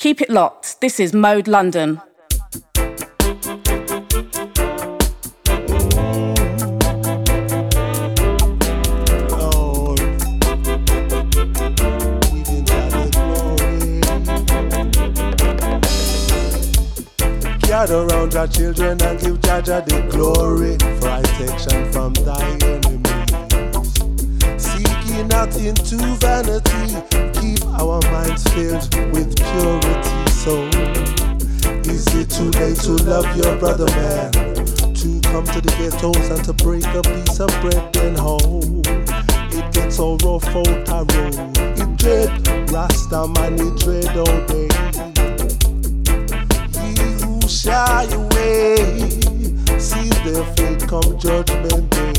Keep it locked. This is Mode London. Gather around our children and give Jah Jah the glory for protection from thy enemies. Seeking not into vanity, keep our minds filled with purity. So, is it too late to love your brother, man? To come to the ghettos and to break a piece of bread and home. It gets so rough out a road. It dread, Rasta man, it dread oh, all day. He who shy away sees their fate come judgment day.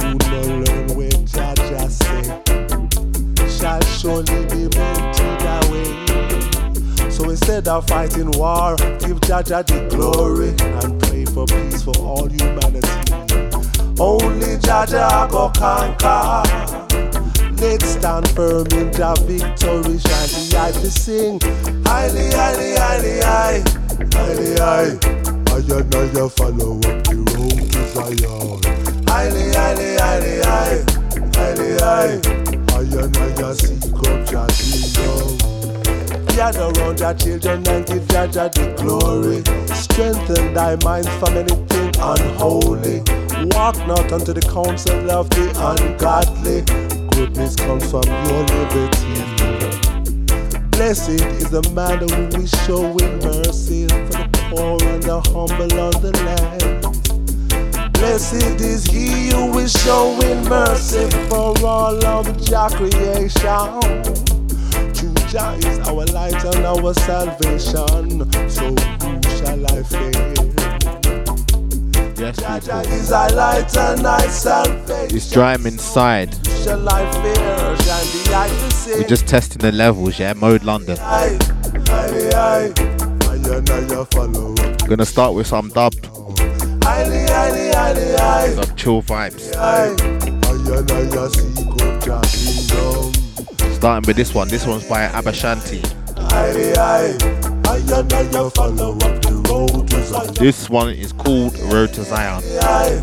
Who learn where shall surely be melted away. So instead of fighting war, give Jah Jah the glory and pray for peace for all humanity. Only Jah Jah go conquer. Let's stand firm in Jah victory. Shine the eye to sing. Highly, highly, highly, high. Highly, high. I and I follow up the road to Zion. Highly, highly, highly, high. Highly, high. I and I seek up Jah kingdom. Gather round your children and give Jah Jah the glory. Strengthen thy minds from anything unholy. Walk not unto the counsel of the ungodly. Goodness comes from your liberty. Blessed is the man who is showing mercy for the poor and the humble on the land. Blessed is he who is showing mercy for all of Jah creation. True Jah is our light and our salvation. So who shall I fear? Yes, Jah Jah is our light and our salvation. It's drying inside. Shall I fear? Shine the eye to see. We're just testing the levels, yeah? Mode London. Aye, aye, aye. Aye, and I follow. Gonna start with some dub, Some chill vibes. Starting with this one. This one's by Abashanti. This one is called Road to Zion. Aye,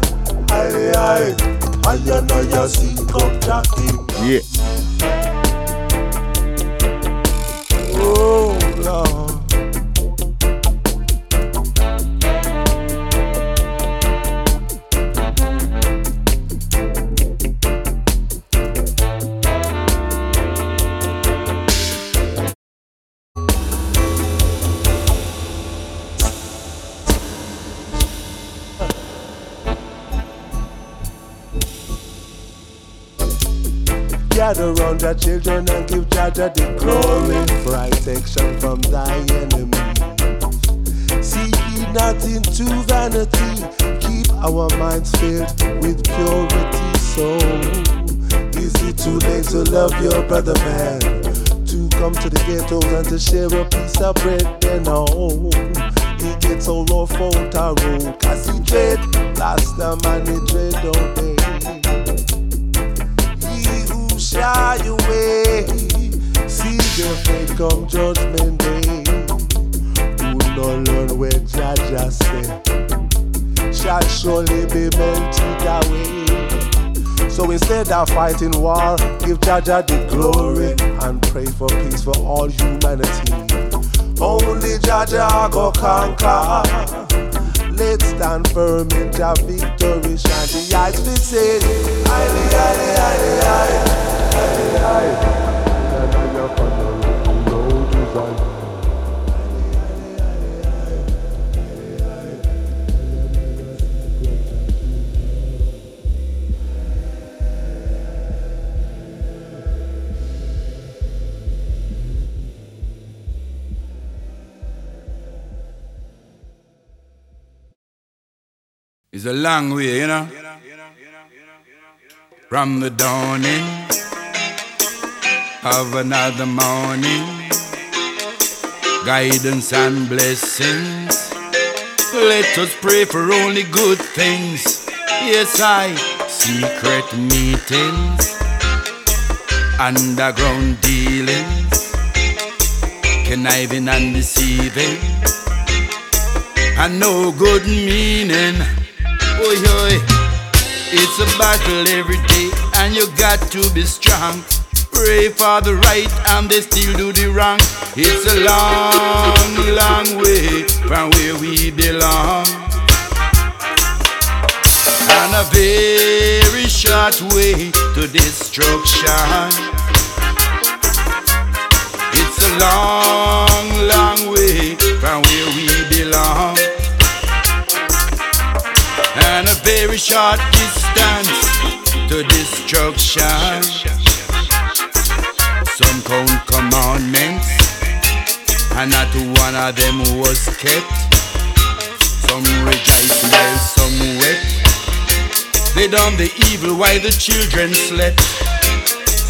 Gather round your children and give Jah Jah the glory. Protection from thy enemy. See ye not into vanity. Keep our minds filled with purity. So, is it too late to love your brother, man? To come to the ghettos and to share a piece of bread, then oh. He gets so rough out a road, cause he dread. Last time and he dread oh, all day. Shy away, see their fate come judgment day. Who no learn where Jah Jah say, shall surely be melted away. So instead of fighting war, give Jah Jah the glory and pray for peace for all humanity. Only Jah Jah go conquer. Let's stand firm in Jah victory. Shine the eyes we say, highly, highly, highly, highly. It's a long way, you know. From the dawning of another morning, guidance and blessings. Let us pray for only good things. Yes, I secret meetings, underground dealings, conniving and deceiving, and no good meaning. Oi, oi. It's a battle every day, and you got to be strong. Pray for the right, and they still do the wrong. It's a long, long way from where we belong, and a very short way to destruction. It's a long, long way from where we belong. And a very short distance to destruction. Count commandments, and not one of them was kept. Some rejoice while some wept. They done the evil while the children slept.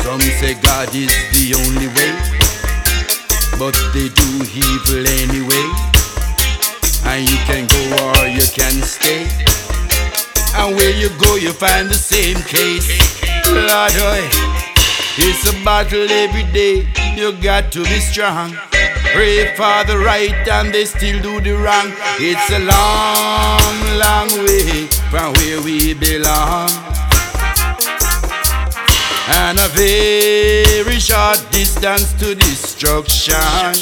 Some say God is the only way but they do evil anyway. And you can go or you can stay. And where you go, you find the same case. Lord, oh, it's a battle every day. You got to be strong. Pray for the right and they still do the wrong. It's a long, long way from where we belong and a very short distance to destruction.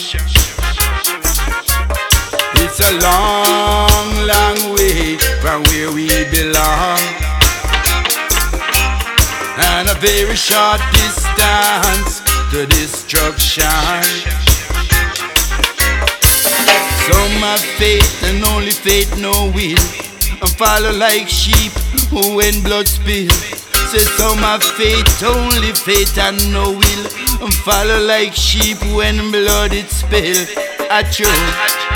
It's a long, long way from where we belong, very short distance to destruction. Some my faith and only faith no will, I follow like sheep who when blood spill say some my faith, only faith and no will. I follow like sheep when blood it spill. I you.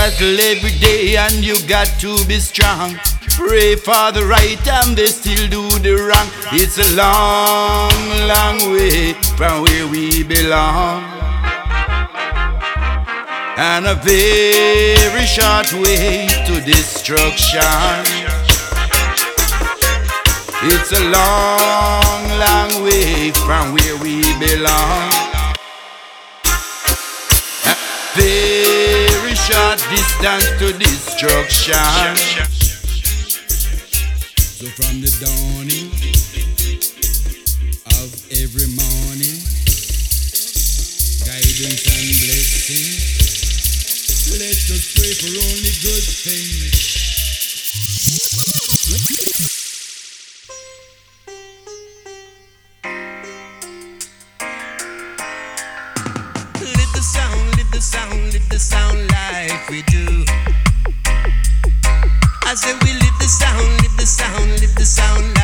Battle every day and you got to be strong. Pray for the right and they still do the wrong. It's a long, long way from where we belong. And a very short way to destruction. It's a long, long way from where we belong. Short distance to destruction. So from the dawning of every morning, guidance and blessing, let us pray for only good things. Sound, live the sound, live the sound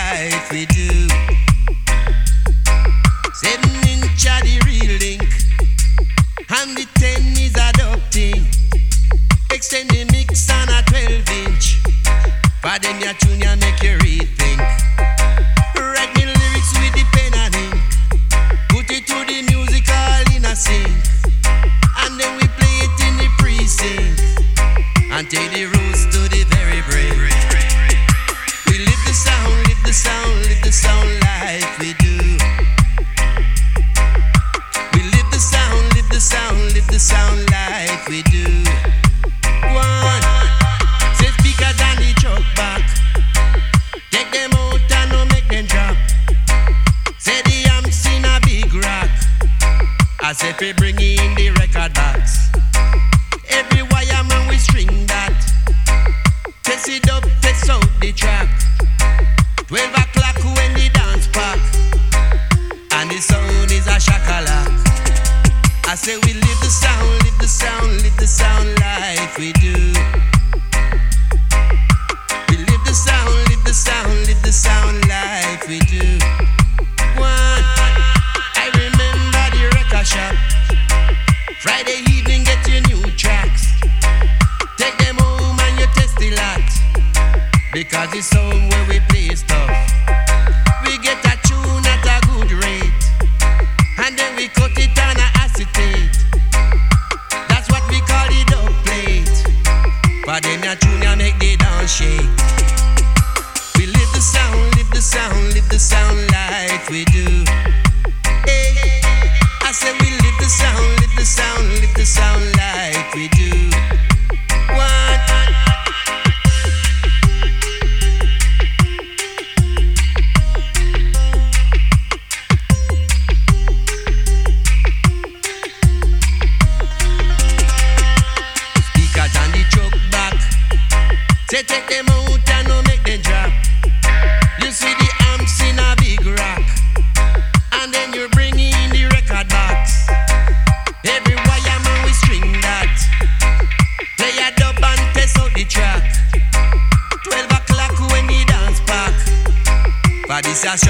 Yes, a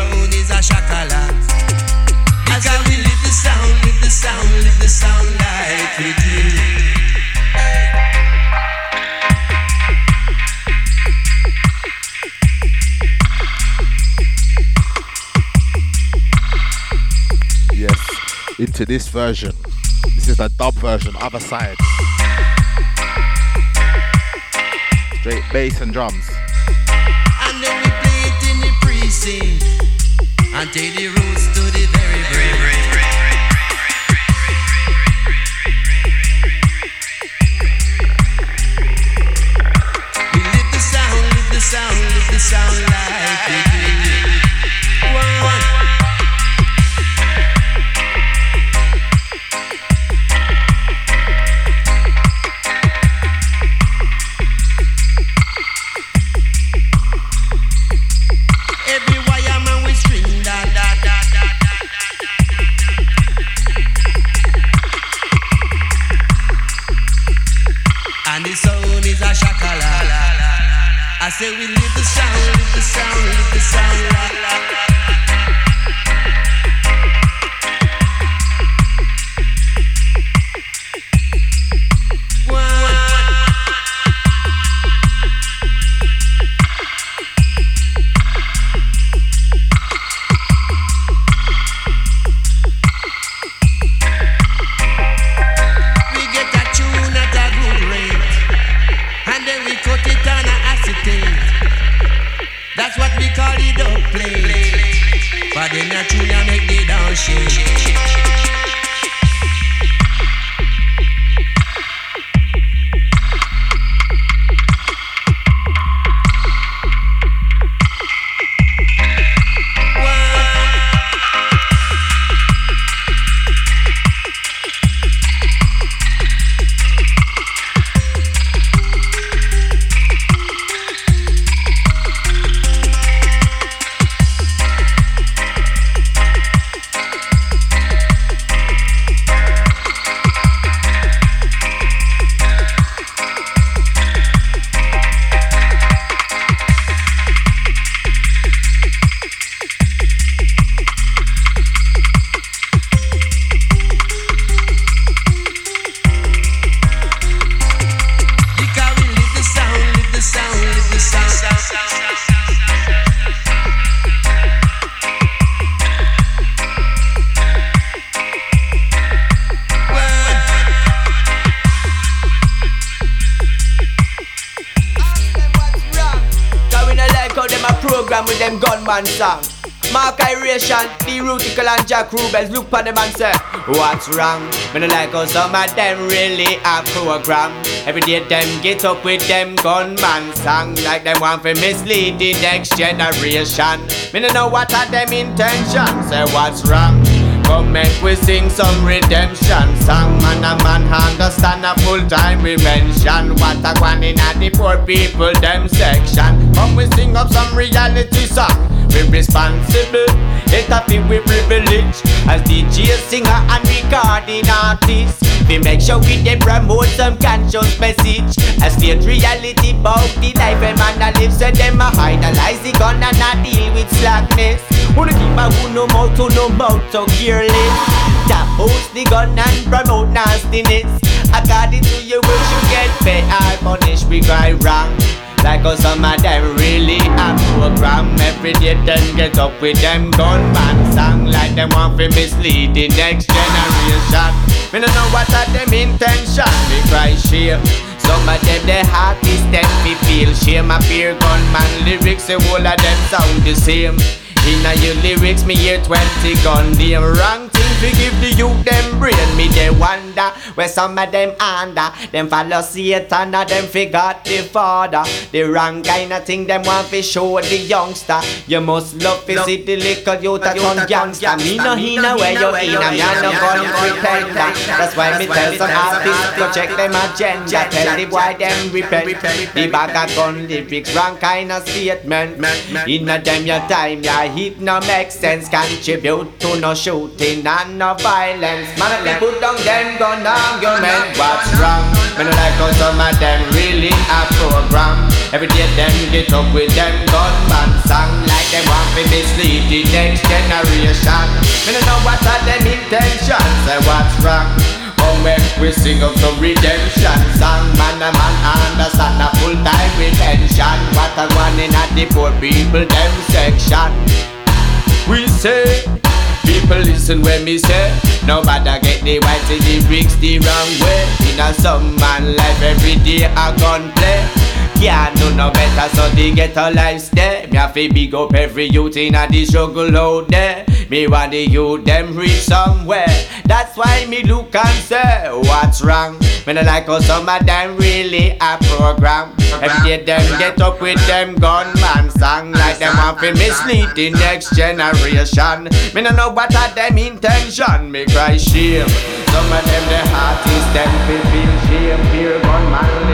we live the sound, live the sound, live the sound like we do. into this version. This is the dub version, other side. Straight bass and drums. And then we play it in the and daily routine. crew best look on them and say, What's wrong? When I like how some of them really are program. Every day them get up with them gunman song like them want to mislead the next generation. Me no know what are them intentions. Say what's wrong? Come make we sing some redemption song man. a man understand a full time we mention What a one in a the poor people them section Come we sing up some reality song We responsible it's a feel we privilege as DJ, singer, and recording artist. We make sure we they promote some conscious message. A state reality about the life a man a live. So them a idolize the gun and a deal with slackness. Wanna keep a who no mouth to no mouth so careless Tap host the gun and promote nastiness. According to your wish you get fed or punished We cry wrong. Like how some of them really a program Every day then get up with them gunman song. Like them want to mislead the next generation. Me no know what are them intention Me cry shame. Some of them the heart is them me feel shame. I fear gunman lyrics the whole of them sound the same. Inna your lyrics, me hear 20 gun Them wrong thing to give the youth them brain Me they wonder where some of them under. Them follow Satan or them forgot the father. The wrong kind of thing them want to show the youngster. You must love to see the little youth a turn gangster. Me no inna where you me a no gun pretender That's why me tell some artists go check them agenda. Tell the boy them repent. The bag of gun lyrics, wrong kind of statement. Inna them your time, your heat no make sense. Contribute to no shooting and no violence. Man, they put down them gun argument What's wrong? Me no like how some of them really a program. Every day them get up with them gunman song. Like them want to mislead the next generation. Me no know what are them intentions Say what's wrong? Make we sing up some redemption song. Man a man understand a full time retention. What a one in a the poor people them section. We say People listen when me say Nobody get the white the bricks the wrong way. In a some man life every day a gun play Can't do no better so they get a stay Me have to big up every youth in a the struggle out there. Me want the youth them reach somewhere. That's why me look and say What's wrong? Me no like how some of them really a program. Every day them get up with them gunman song Like them want to mislead the next generation. Me no know what are them intention Me cry shame. Some of them the heart is them feel shame. Fear gunman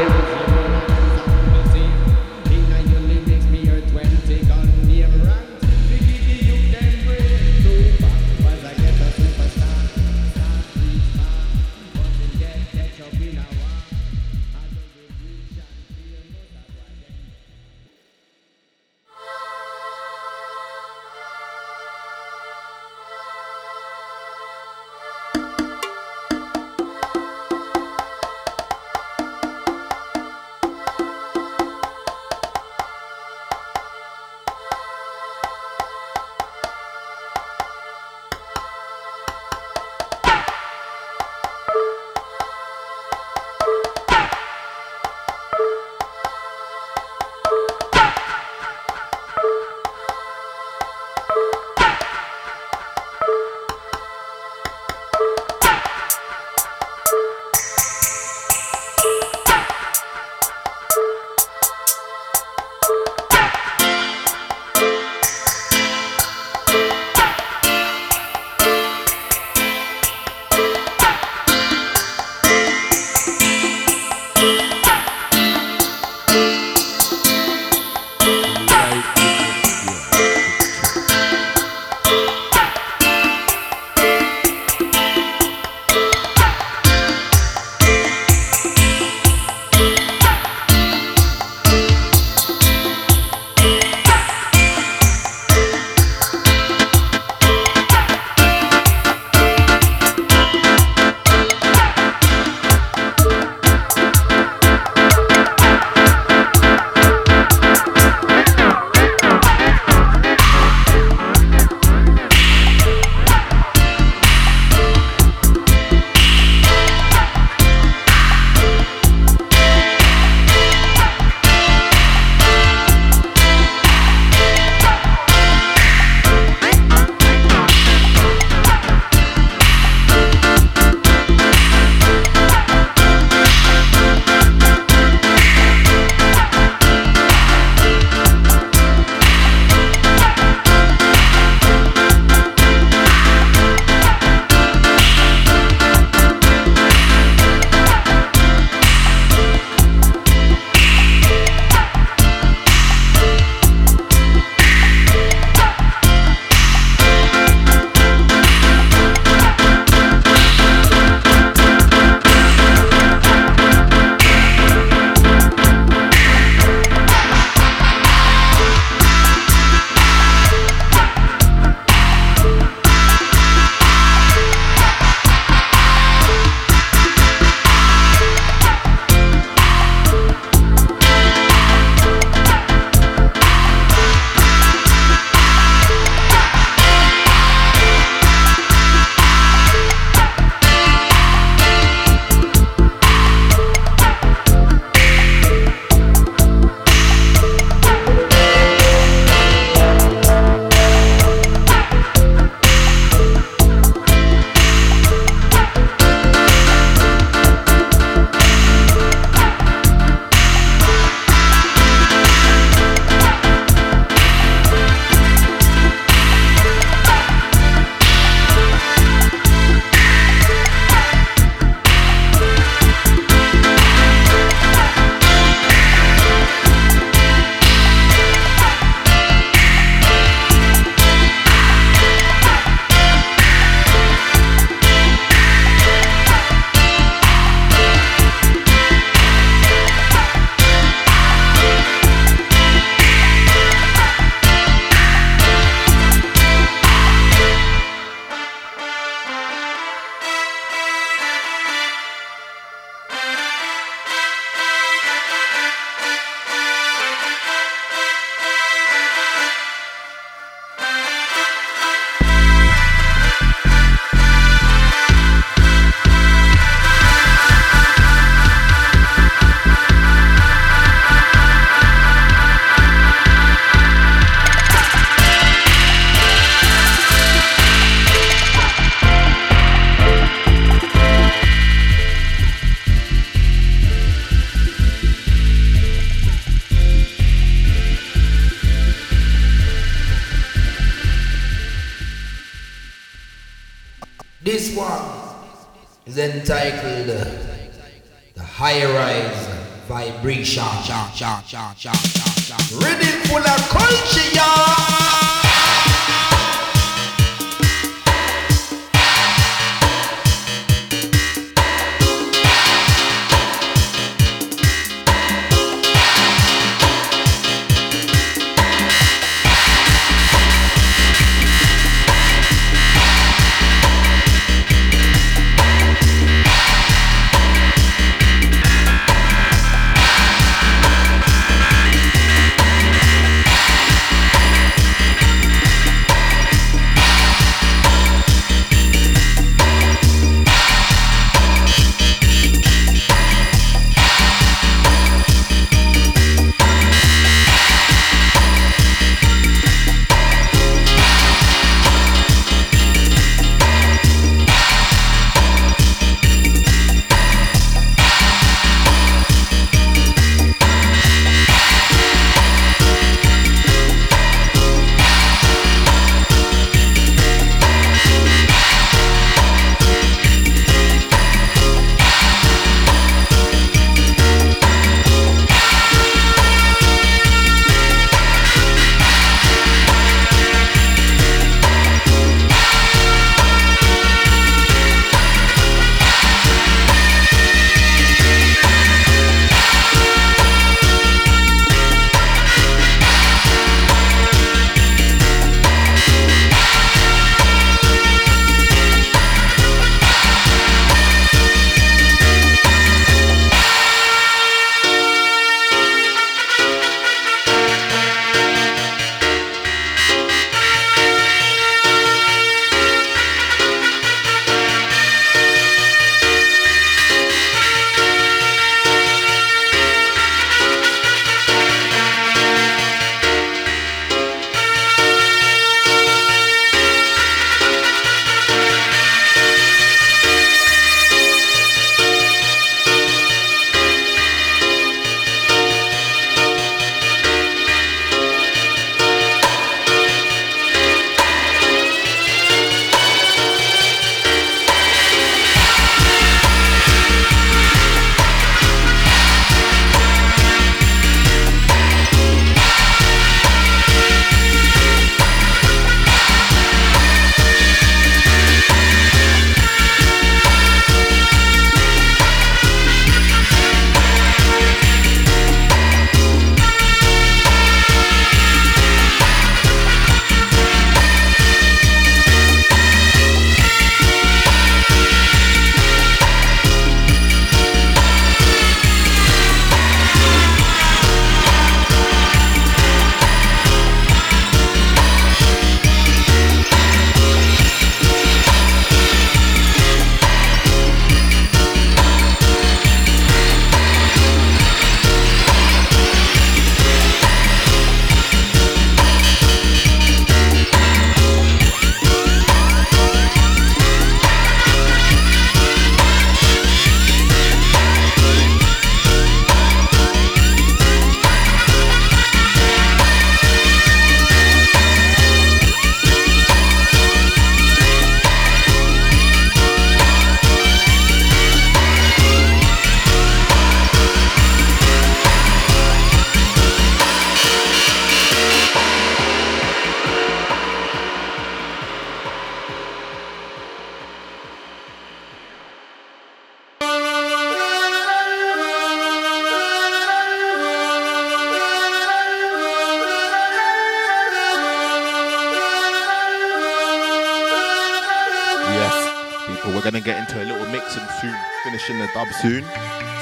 finishing the dub soon.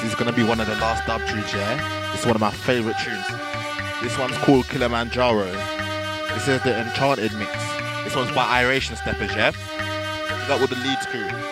This is gonna be one of the last dub tunes, yeah? It's one of my favorite tunes. This one's called Kilimanjaro. This is the Enchanted mix. This one's by Iration Steppers, yeah? Got with the Leeds crew.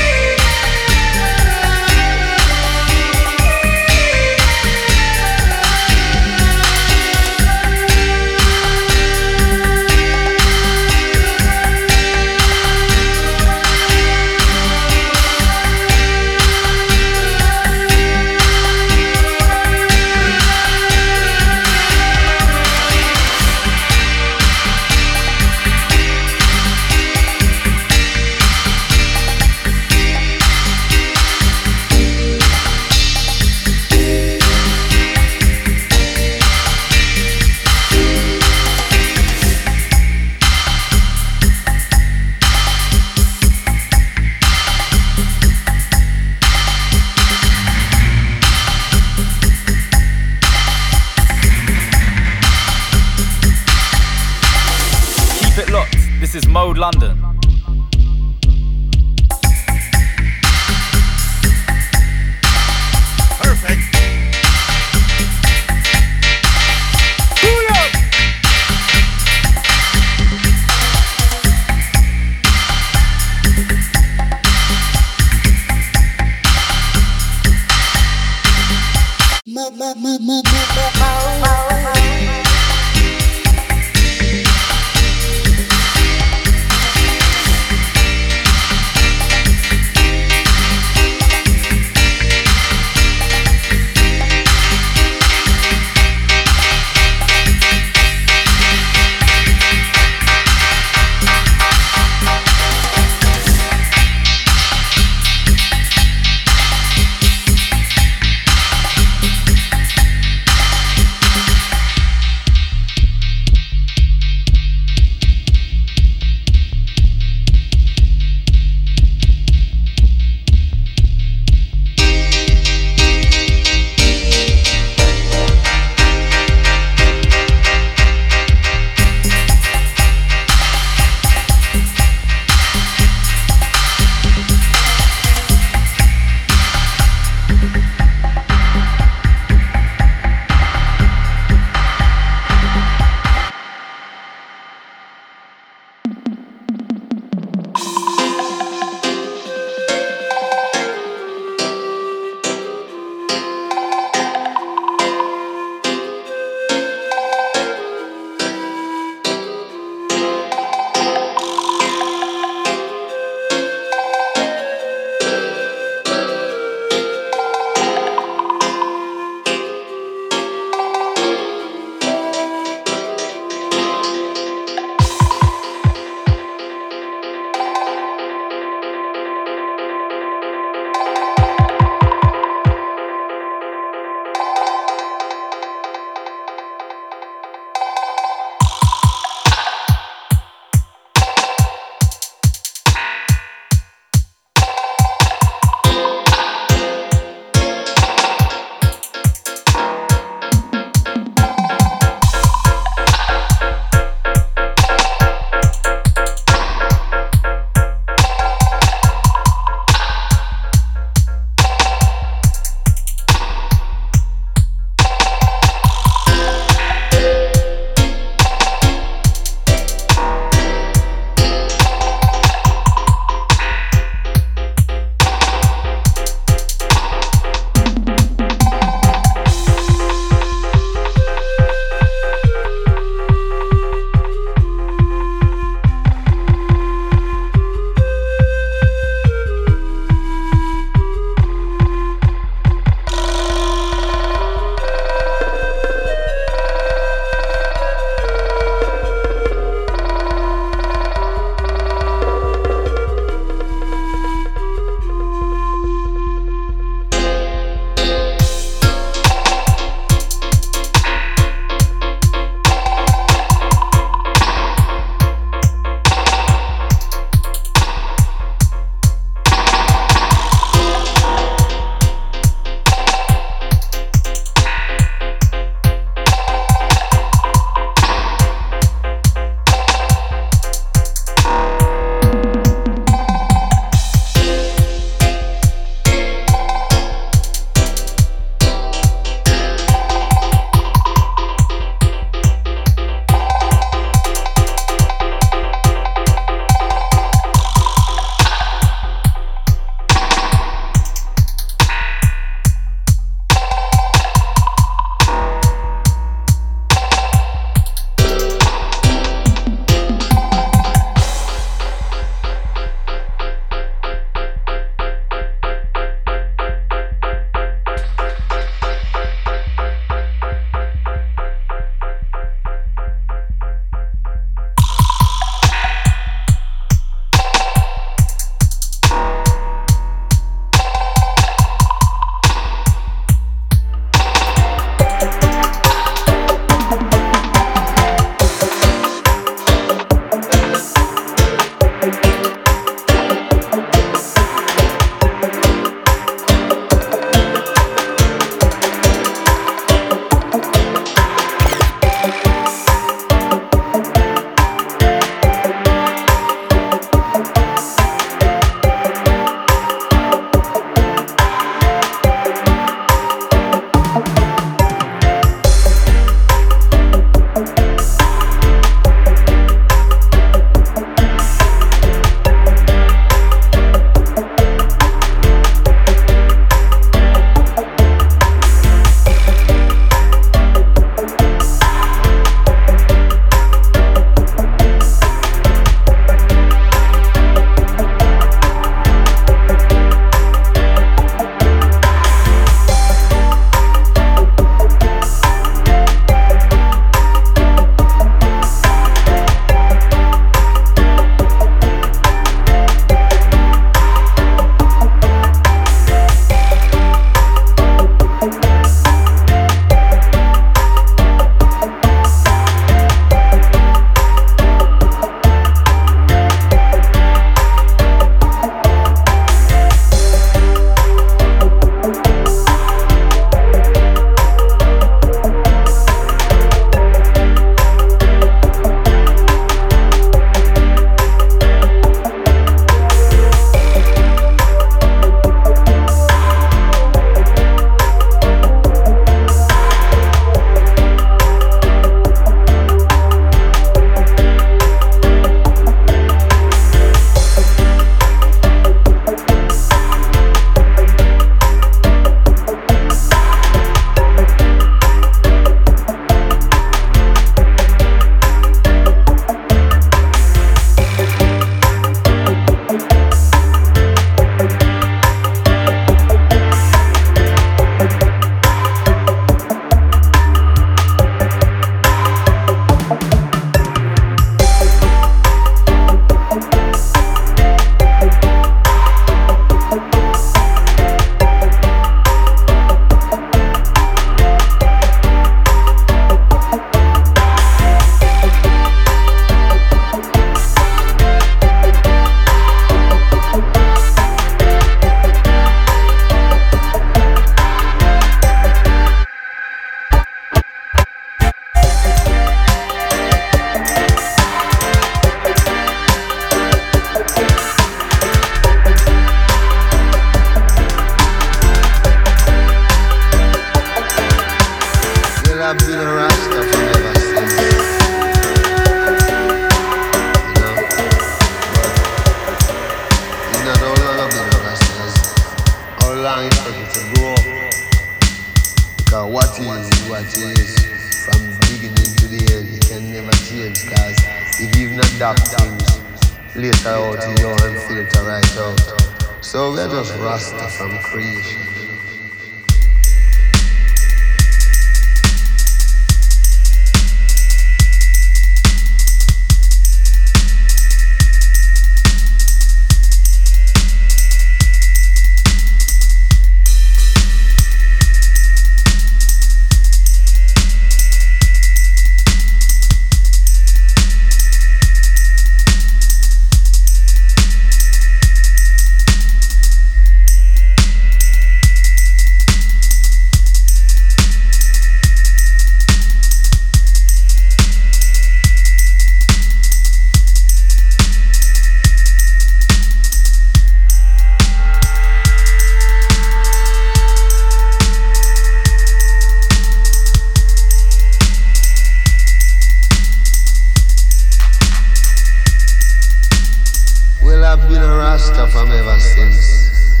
Rasta from ever since.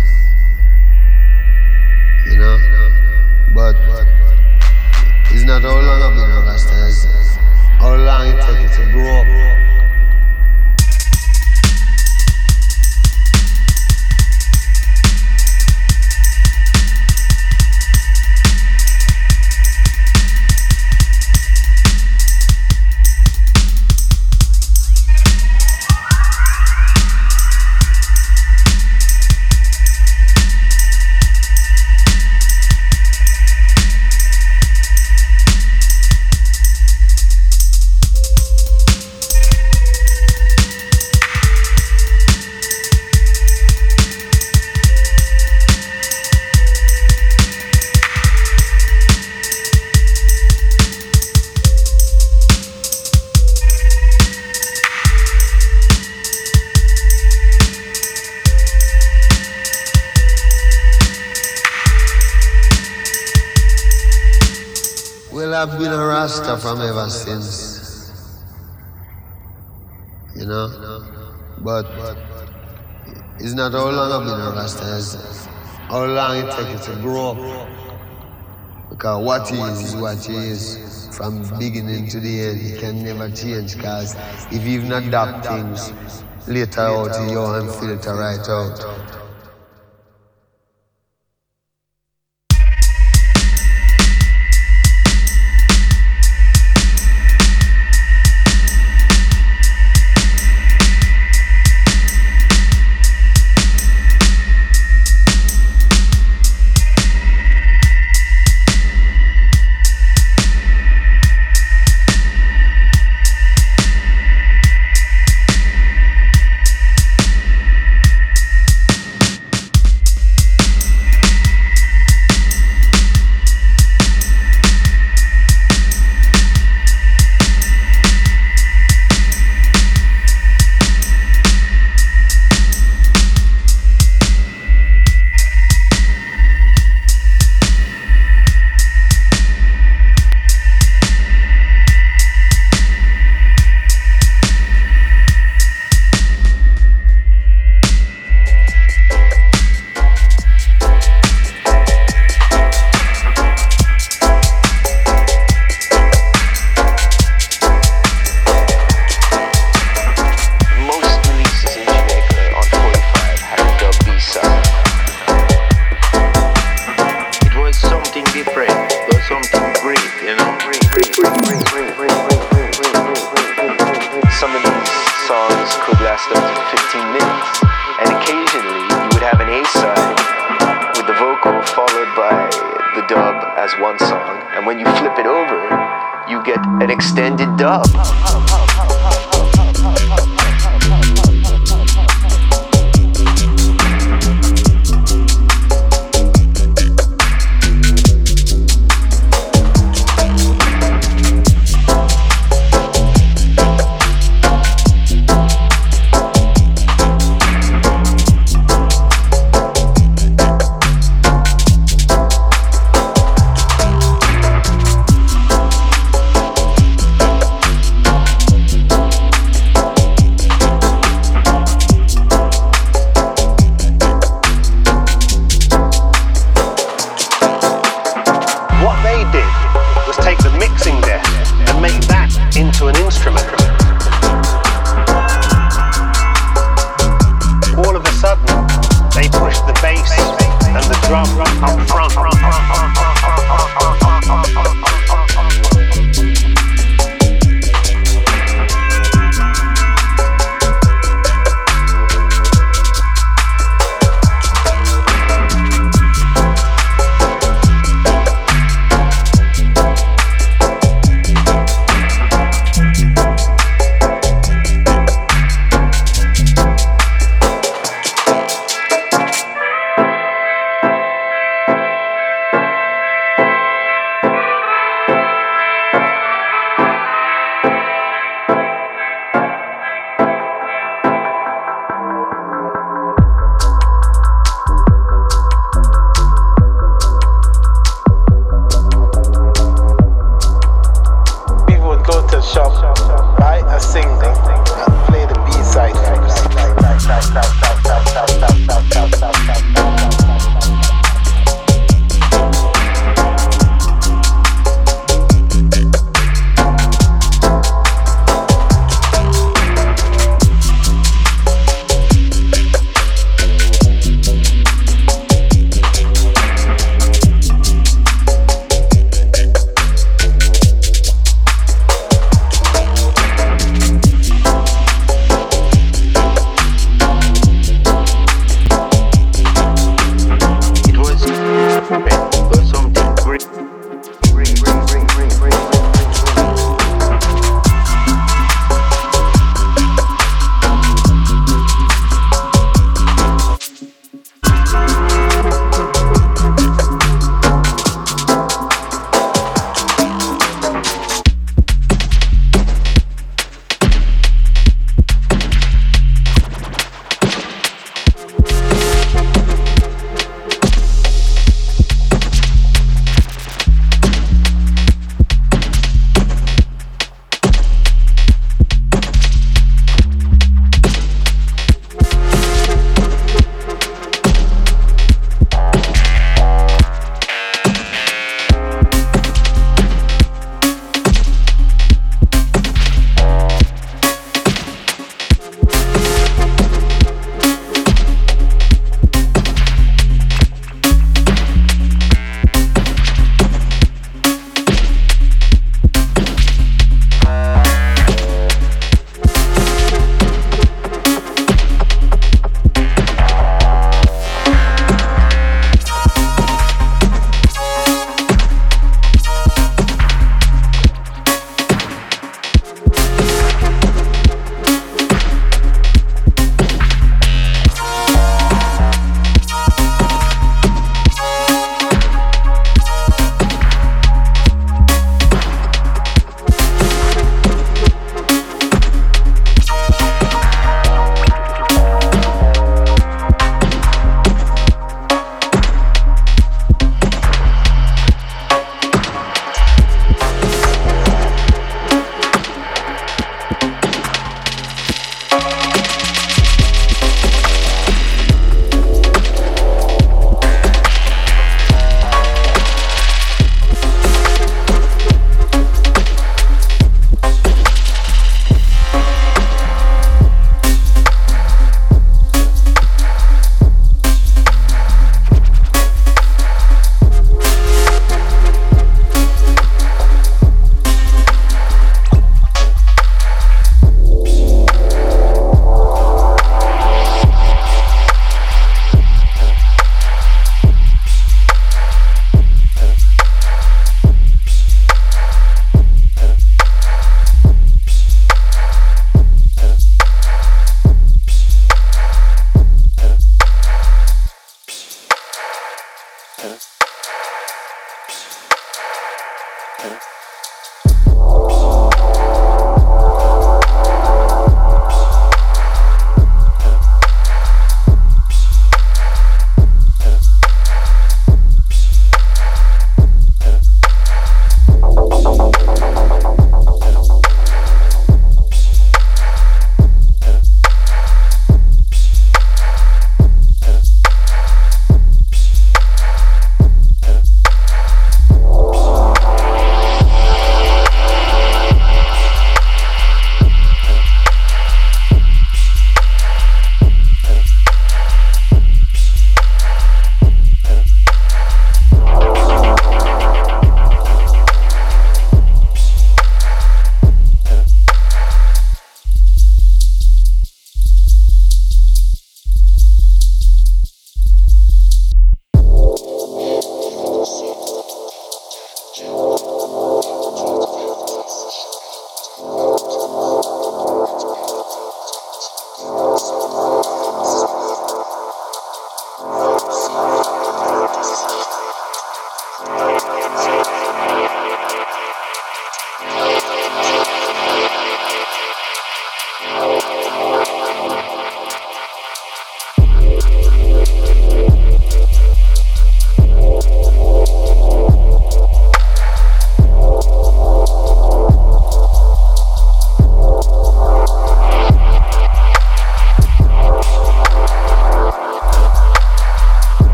You know? But it's not how long I've been a Rasta, it's how long it takes to grow up. to grow up. Because what he is, what he is, from beginning to the end, he can never change. Because if you've not done things, later out, your hand filter right out.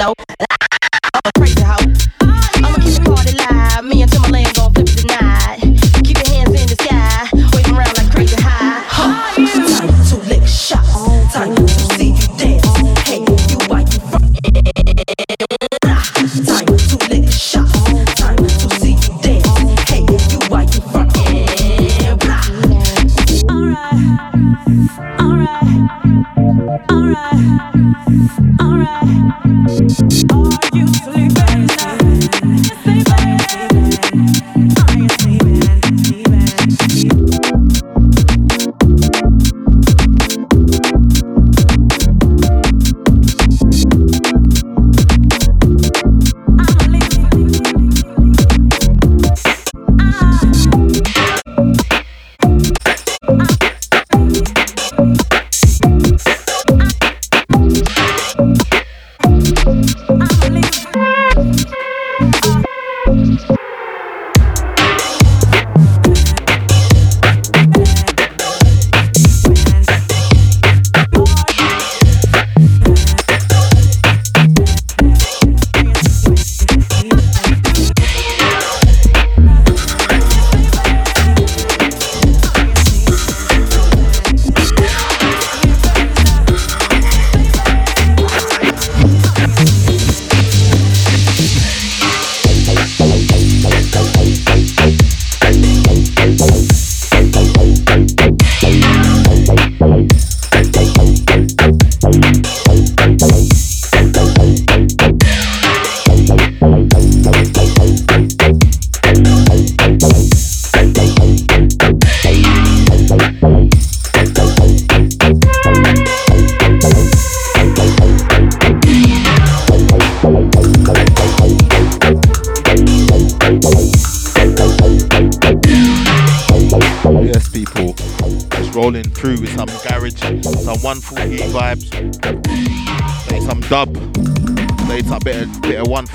Low. Crazy hoe.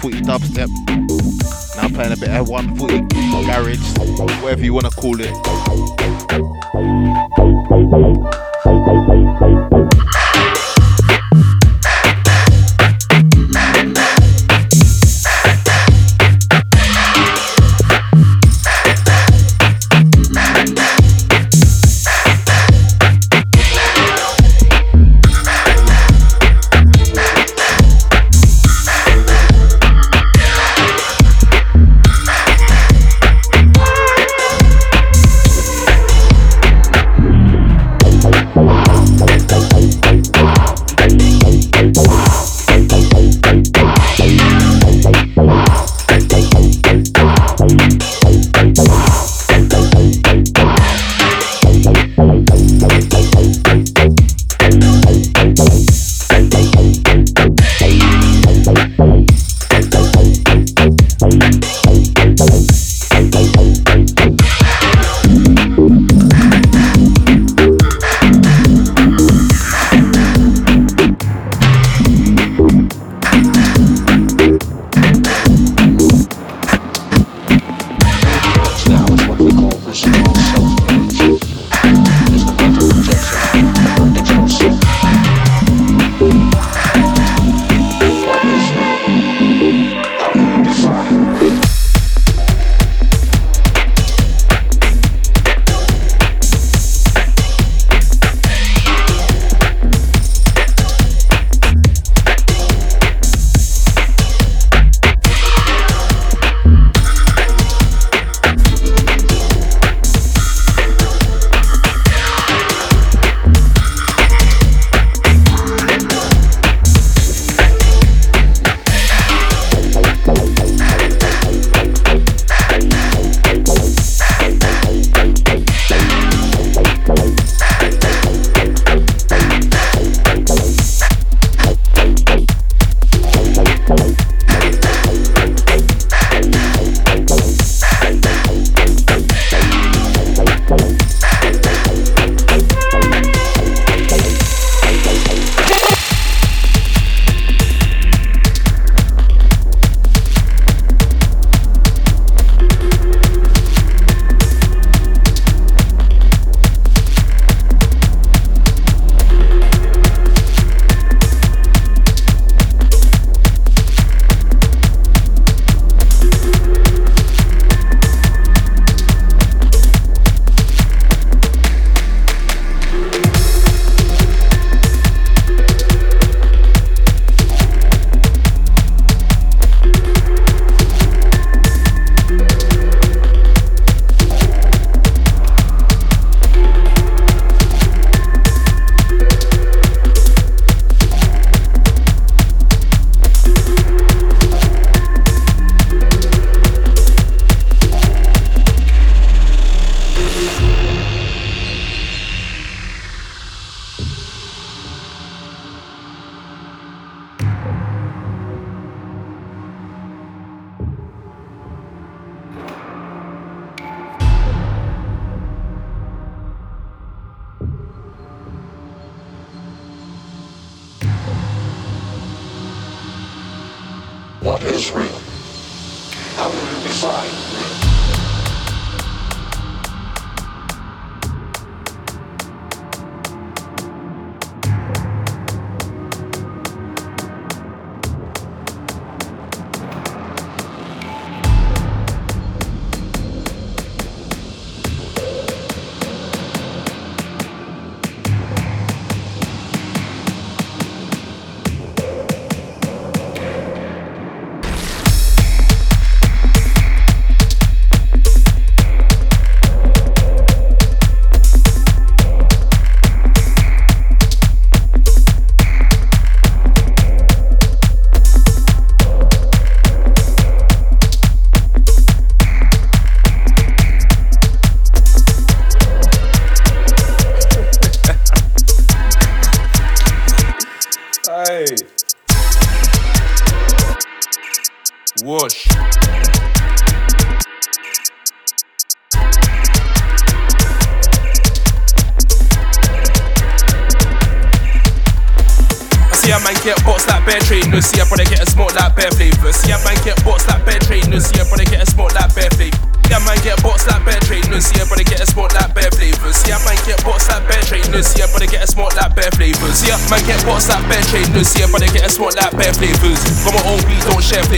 140 dubstep.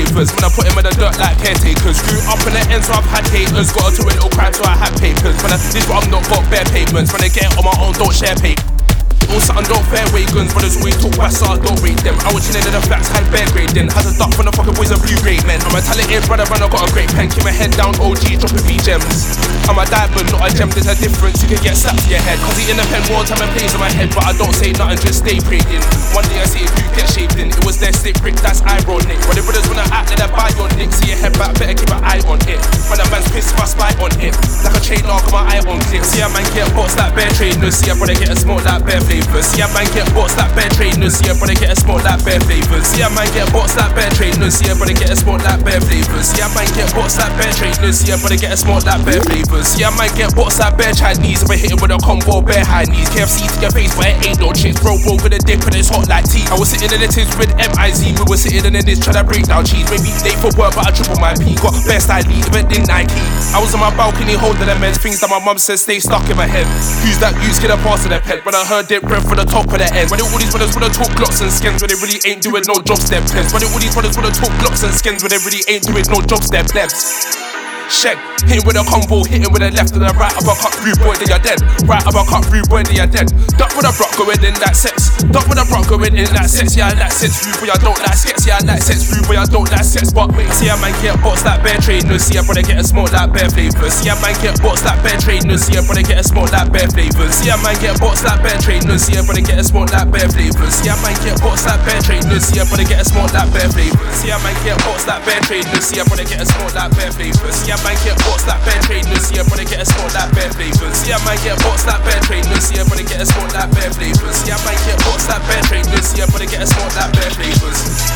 Flavors. When I put him in the dirt like caretakers, grew up in the ends, so I've had haters. Got into a little crime, so I had papers. When I did what I'm not got bare payments. When I get on my own, don't share papers. All something don't fair way guns, but there's always talk so don't rate them. I was chilling in the flats, had bear grade then. Had a duck from the fucking boys and blue grade men. I'm a talented brother I got a great pen. Keep my head down, OG, dropping V gems. I'm a diamond, not a gem, there's a difference. You can get slapped to your head. Cause he in the pen more time and plays in my head, but I don't say nothing, just stay praying. One day I see if you get shaped in. It was their stick prick, that's ironic. When the brothers wanna act, let them buy your dick. See your head back, better keep an eye on it. When a man's pissed, if I spy on it. Like a chain lock, my eye on click. See a man get bots like bear trainers. See a brother get a smoke like bear flavors. See a man get bots like bear trainers. See a brother get a smoke like bear flavors. See a man get bots like bear trainers. See a brother get a smoke like bear flavors. See a man get bots like bear trainers. See a brother get a smoke like bear flavors. See a man get bots like bear Chinese. If I hit him with a combo, bare high knees. KFC to your face, but it ain't no chicks. Bro, bro, with a dip and it's hot like tea. I was sitting in the tins with MIZ. We were sitting in the this trying to break down cheese. Maybe late for work, but I triple my P. Got best ID, even in Nike. I was on my balcony holding them men's things that my mum says stay stuck in my head. Who's that use get a pass to their head? When I heard it breath for the top of the end. When all these brothers wanna talk glocks and skins, when they really ain't doing no jobs, they're. When all these brothers wanna talk glocks and skins, when they really ain't doing no jobs, they're. Shag, hit with a combo, hit him with a left and a right about cut through, boy, you're dead. Right about cut through, boy, you're dead. Duck with a rock going in that sex. Duck with a rock going in that sex. Yeah, I like sex through, but I don't like sex. Yeah, I like sex through, but I don't like sex. But see a man get bots like bear trainers. See a brother get a smoke like bear flavors. See a man get bots like bear trainers. See a brother get a smoke like bear flavors. See a man get bots like bear trainers. See a brother get a smoke like bear flavors. See a man get bots like bear trainers. See a brother get a smoke like bear flavors. See a man get bots like bear trainers. See a brother get a smoke like bear flavors. See a man get bots like bear trainers. See a brother get a smoke like bear flavors. See a man get bots like bear trainers. See a brother get a smoke like bear flavors. See a man get bots like bear trainers. See a brother get a smoke like bear flavors.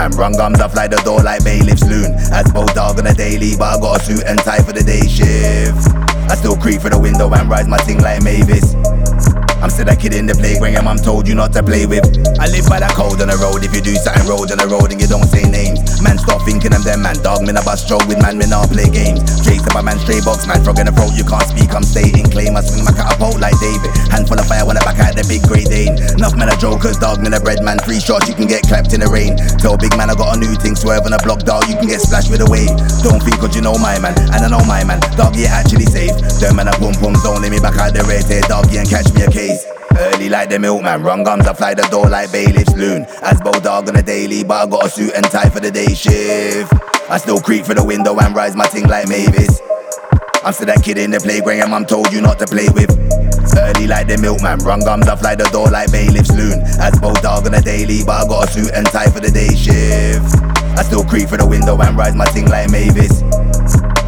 Like the milkman, run gums off like the door like bailiff's loon. As both dog on a daily, but I got a suit and tie for the day shift. I still creep through the window and rise my thing like Mavis. I'm still that kid in the playground, I'm told you not to play with. I live by that code on the road. If you do something road on the road and you don't say names, man, stop thinking I'm them man. Dog, me a bus stroke with man, me not play games. Chase up a man, stray box man, frog in the throat. You can't speak, I'm stating claim. I swing my catapult like David. Handful of fire when I back out the big grey Dane. Enough man, a jokers, dog, me a bread man. Three shots, you can get clapped in the rain. Tell big man, I got a new thing, swerve on a block, dog. You can get splashed with a wave. Don't think cause you know my man, and I know my man. Dog, you actually safe. Them man, a boom boom, don't let me back out the red hair, dog, you and catch me a case. Early like the milkman, run gums, I fly the door like bailiff's loon. As dog on a daily, but I got a suit and tie for the day shift. I still creep through the window and rise my ting like Mavis. I'm still that kid in the playground, I'm told you not to play with. Early like the milkman, run gums, I fly the door like bailiff's loon. As dog on a daily, but I got a suit and tie for the day shift. I still creep through the window and rise my ting like Mavis.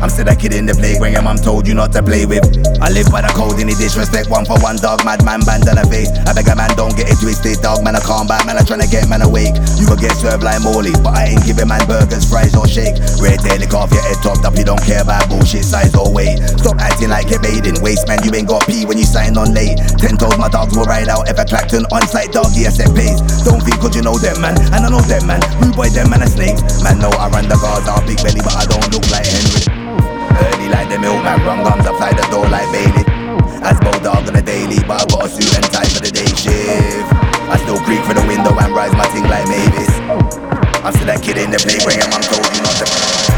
I'm still a kid in the playground, I'm told you not to play with. I live by the code in the disrespect, one for one dog, madman, band face. I beg a man, don't get it twisted, dog, man, I calm back, man, I tryna get man awake. You could get served like Morley, but I ain't giving man burgers, fries, or shake. Red tail, lick off your head topped up, you don't care about bullshit, size or weight. Stop acting like you're bathing, waste man, you ain't got pee when you sign on late. Ten toes, my dogs will ride out, ever Clacton, on site dog, yes, set pace. Don't think cause you know them, man, and I know them, man. Rude boy, them, man, a snakes. Man, know I run the guards, i big belly, but I don't look like Henry. Early like the milkman, gums, I fly the door like Bailey. As dog on a daily, but I got a suit and tie for the day shift. I still creep for the window and rise my thing like Mavis. I'm still that kid in the playground, I'm told you not to.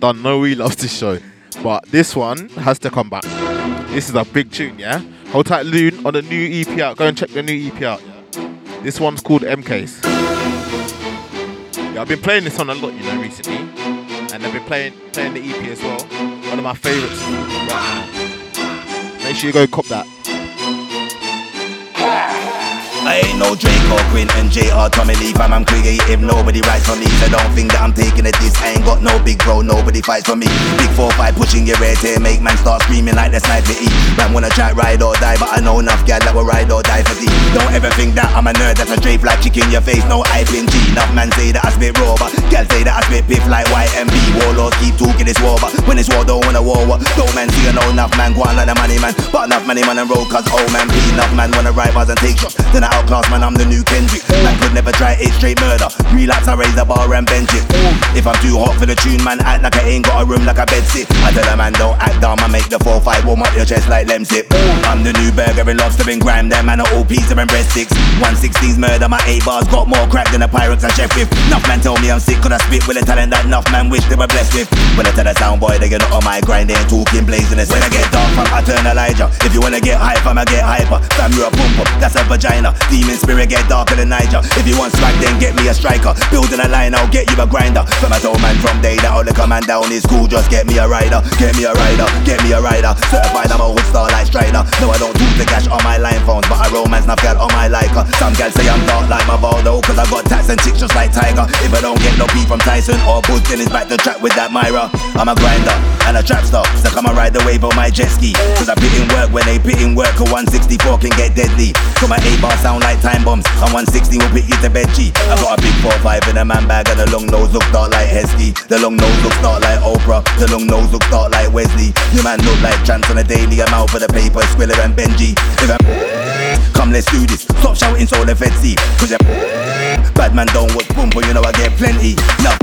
Done no we loves this show, but this one has to come back. This is a big tune, yeah. Hold tight, Loon, on the new EP out. Go and check the new EP out. This one's called MKs. Yeah, I've been playing this on a lot, you know, recently, and I've been playing playing the EP as well. One of my favorites. Make sure you go cop that. I ain't no Drake or Quinton, JR, Tommy Lee, fam, I'm creative, nobody writes for me, so don't think that I'm taking a diss, I ain't got no big bro, nobody fights for me, big 4-5 pushing your red hair, make man start screaming like the sniper E, man wanna try ride or die, but I know enough gal that will ride or die for thee, don't ever think that I'm a nerd, that's a drape like chicken your face, no hype in G, enough man say that I spit raw, but gal say that I spit piff like YMB, warlords keep talking this war, but when it's war, don't wanna war, don't man see you know enough man, go on like the money man, but enough money man and roll, cause old man be. Enough man wanna ride bars and take shots, then I outclass man, I'm the new Kendrick. Man could never try it straight murder. Relapse, I raise the bar and bench it. If I'm too hot for the tune, man, act like I ain't got a room like a bed sit. I tell a man, don't act dumb, I make the 4-5 warm up your chest like Lemsip. I'm the new burger and lobster and grime, them man are all pizza and breast sticks. 116's murder, my 8 bars got more crack than a Pyrex and Chef with. Enough man tell me I'm sick, could I spit with a talent that enough man wish they were blessed with. When I tell the sound boy, they get on my grind, they ain't talking blazing. When I get dark, I turn Elijah. If you wanna get hype, I'ma get hyper. Fam, you're a pump up, that's a vagina. Demon spirit get darker than Niger. If you want swag, then get me a striker. Building a line, I'll get you a grinder. From a told man from day that all the command down is cool. Just get me a rider, get me a rider, get me a rider. Certified I'm a hood star like Strider. No, I don't do the cash on my line phones, but I romance enough gal on my liker. Some gal say I'm dark like my Valdo, cause I got tats and chicks just like Tiger. If I don't get no beat from Tyson or Bush, then it's back to track with that Myra. I'm a grinder and a trap star, so come and ride the wave on my jet ski. Cause I put in work when they put in work, a 164 can get deadly. So my 8 bar sound like time bombs, and 160 will put you to bed I got a big 4-5 in a man bag and the long nose look dark like Heskey. The long nose look dark like Oprah. The long nose look dark like Wesley. You man look like Chance on a daily. I'm out for the paper, Squiller and Benji. If I'm Come, let's do this. Stop shouting so the feds see. Cause you're bad man don't watch boom, but you know I get plenty. No.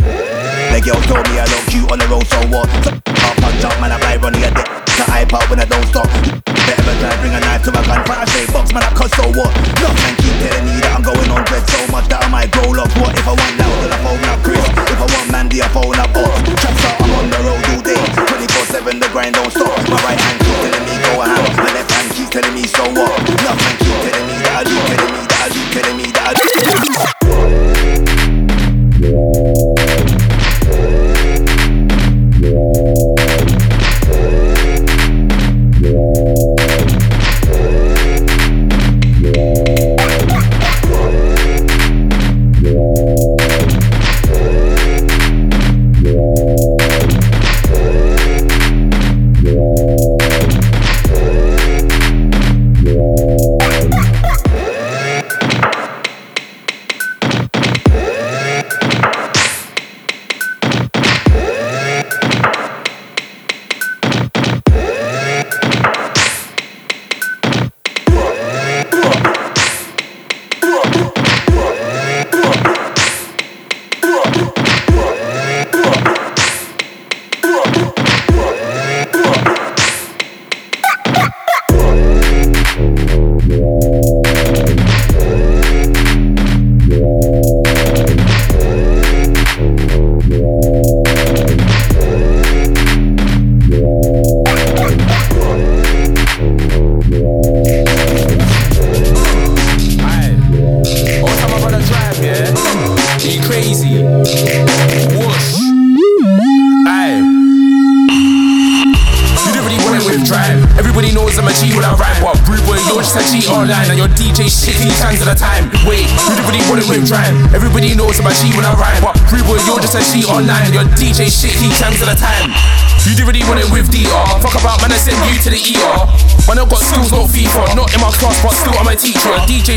The girl told me I look cute on the road, so what? I'll punch out, man, I fly running a dick. To hype out when I don't stop. Better try bring a knife to my gunfight. I say box, man, I cuss, so what? No man keep telling me that I'm going on dread so much that I might grow up. What if I want now, then I phone up Chris? If I want Mandy, I phone up Bob. Traps out, I'm on the road all day. 24-7, the grind don't stop. My right hand keep telling me go ham. My left hand keep telling me so what? No man keep telling me that I do, telling me that I do, telling me that I do. All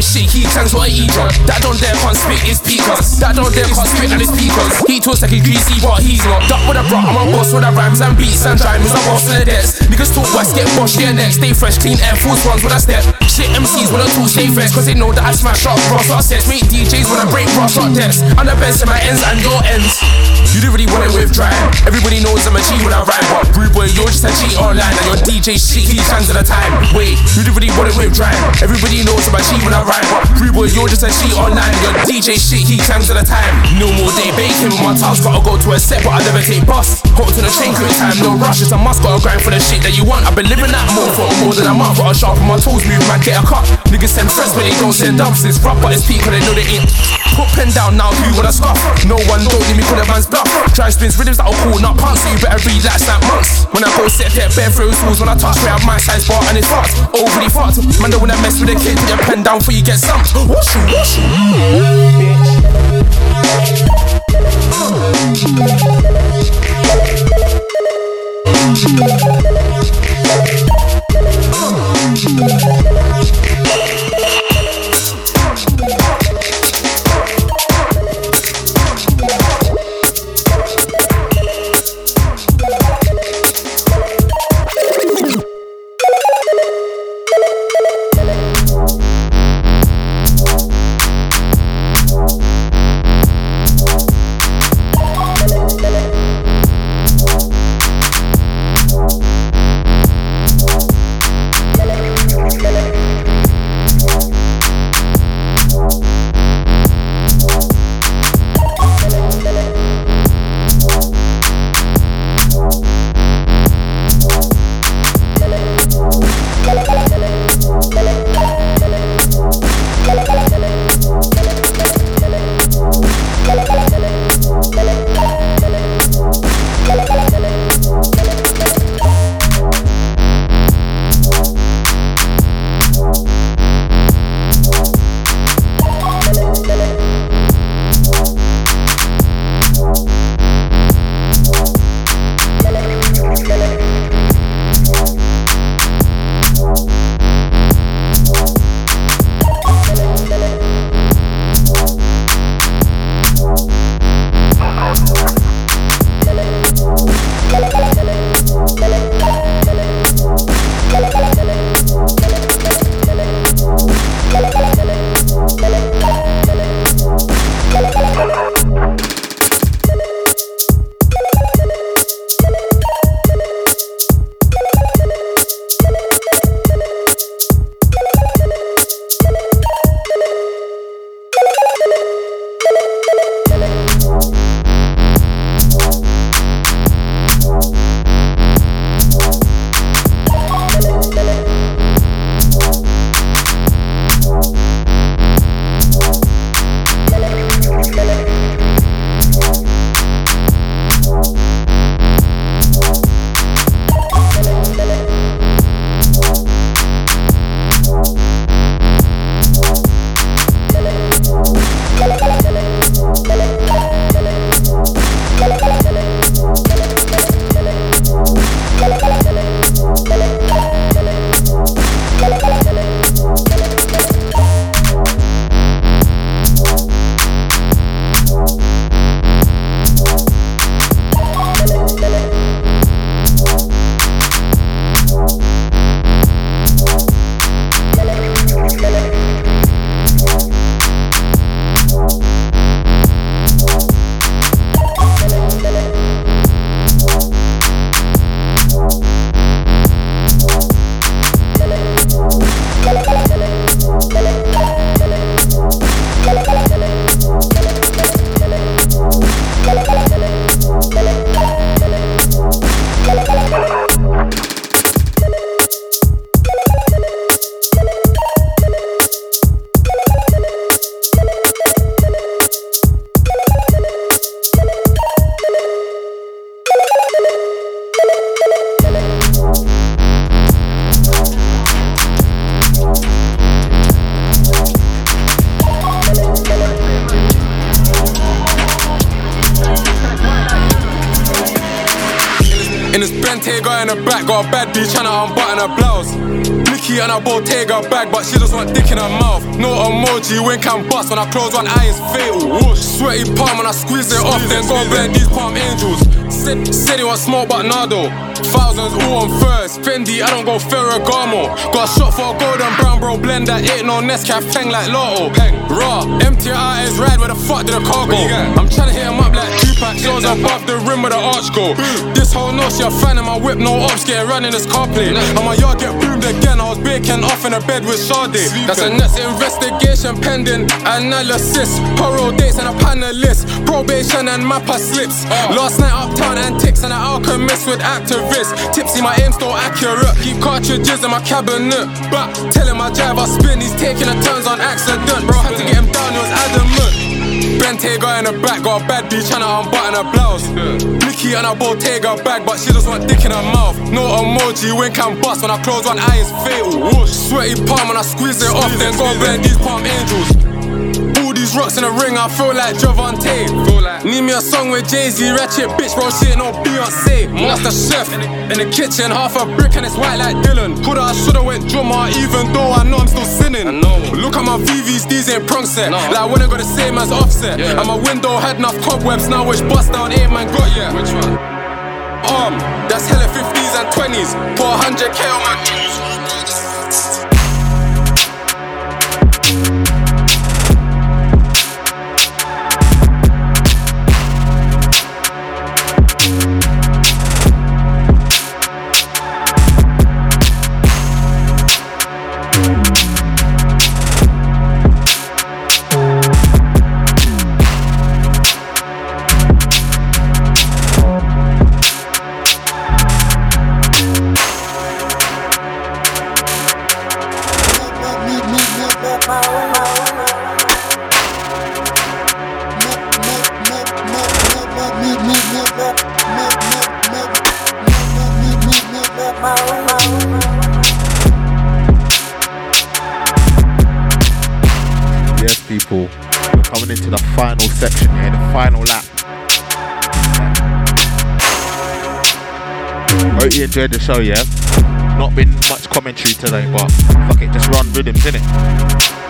DJ shit, he tanks what eat on. That don't dare can't spit his speakers. That don't dare can't spit on his speakers. He talks like he's greasy, but he's not. Duck with a bro, I'm a boss with the rhymes and beats and drivers. I'm boss in the decks. Niggas talk west, get boss, get next. Stay fresh, clean air, force ones with a step. Shit MCs when I talk, stay fresh, cause they know that I smash up, I says, make DJs when I break, bro, shot decks. I'm the best in my ends and your ends. You didn't really want it with dry. Everybody knows I'm a cheat when I rhyme, but rude boy, you're just a cheat online and your DJ shit, he times at a time. Wait, you didn't really want it with dry. Everybody knows I'm a G when I rhyme, but rude boy, you're just a cheat online and your DJ shit, he times at a time. No more day baking my task, gotta go to a set, but I never take bus. Hold to the chain, quick time, no rush. It's a must, gotta grind for the shit that you want. I've been living that more for more than a month. Gotta sharpen my tools, move man, get a cut. Niggas send friends, but they don't send ups. It's rough, but it's peak, cause they know they ain't. Put pen down now, you wanna scuff? No one don't need me for the man's bluff. Try spins rhythms that'll pull, not punks, so you better relax like months. When I go set there, bare through rules, when I touch, me out my size bar and it's fucked. Overly fucked. Man, don't wanna mess with a kid, your pen down before you get sumped. Wash you, wash you. Squeeze it off, then go blend these palm angels. Said, said he want smoke, but nado. Thousands all on first. Fendi, I don't go Ferragamo. Got a shot for a golden brown, bro. Blend that ain't no Nescafe, peng like Lotto. Peng, raw. Empty eyes, ride where the fuck did the car go? I'm trying to hit him up like Tupac. Goes above the rim with the arch go. This whole note, she a fan of my whip, no ops, getting run in this car play. And my yard get boomed again. I was baking off in a bed with Sade. That's a next investigation pending. Analysis, parole dates and a panelist. Probation and mapper slips. Last night uptown antics and an alchemist with activists. Tipsy, my aim still accurate. Keep cartridges in my cabinet. But telling my driver spin, he's taking the turns on accident. Bro, had to get him down, he was adamant. Bentayga in the back, got a bad bitch trying to unbutton her blouse. Nicky and a Bottega bag, but she just want dick in her mouth. No emoji, wink and bust when I close one eye, it's fatal. Sweaty palm when I squeeze it off, then go blend these palm angels. These rocks in the ring, I feel like Javante. Need me a song with Jay Z, ratchet bitch, bro, shit, no Beyonce. Master chef in the kitchen, half a brick and it's white like Dylan. Coulda, I shoulda went drummer, even though I know I'm still sinning. I know. Look at my VVs, these ain't prong set. Like I wouldn't got the same as offset. And my window had enough cobwebs, now which bust down ain't man got yet. Which one? Um, that's hella 50s and 20s. Put 100k on my You enjoyed the show, yeah? Not been much commentary today, but fuck it, just run rhythms, innit?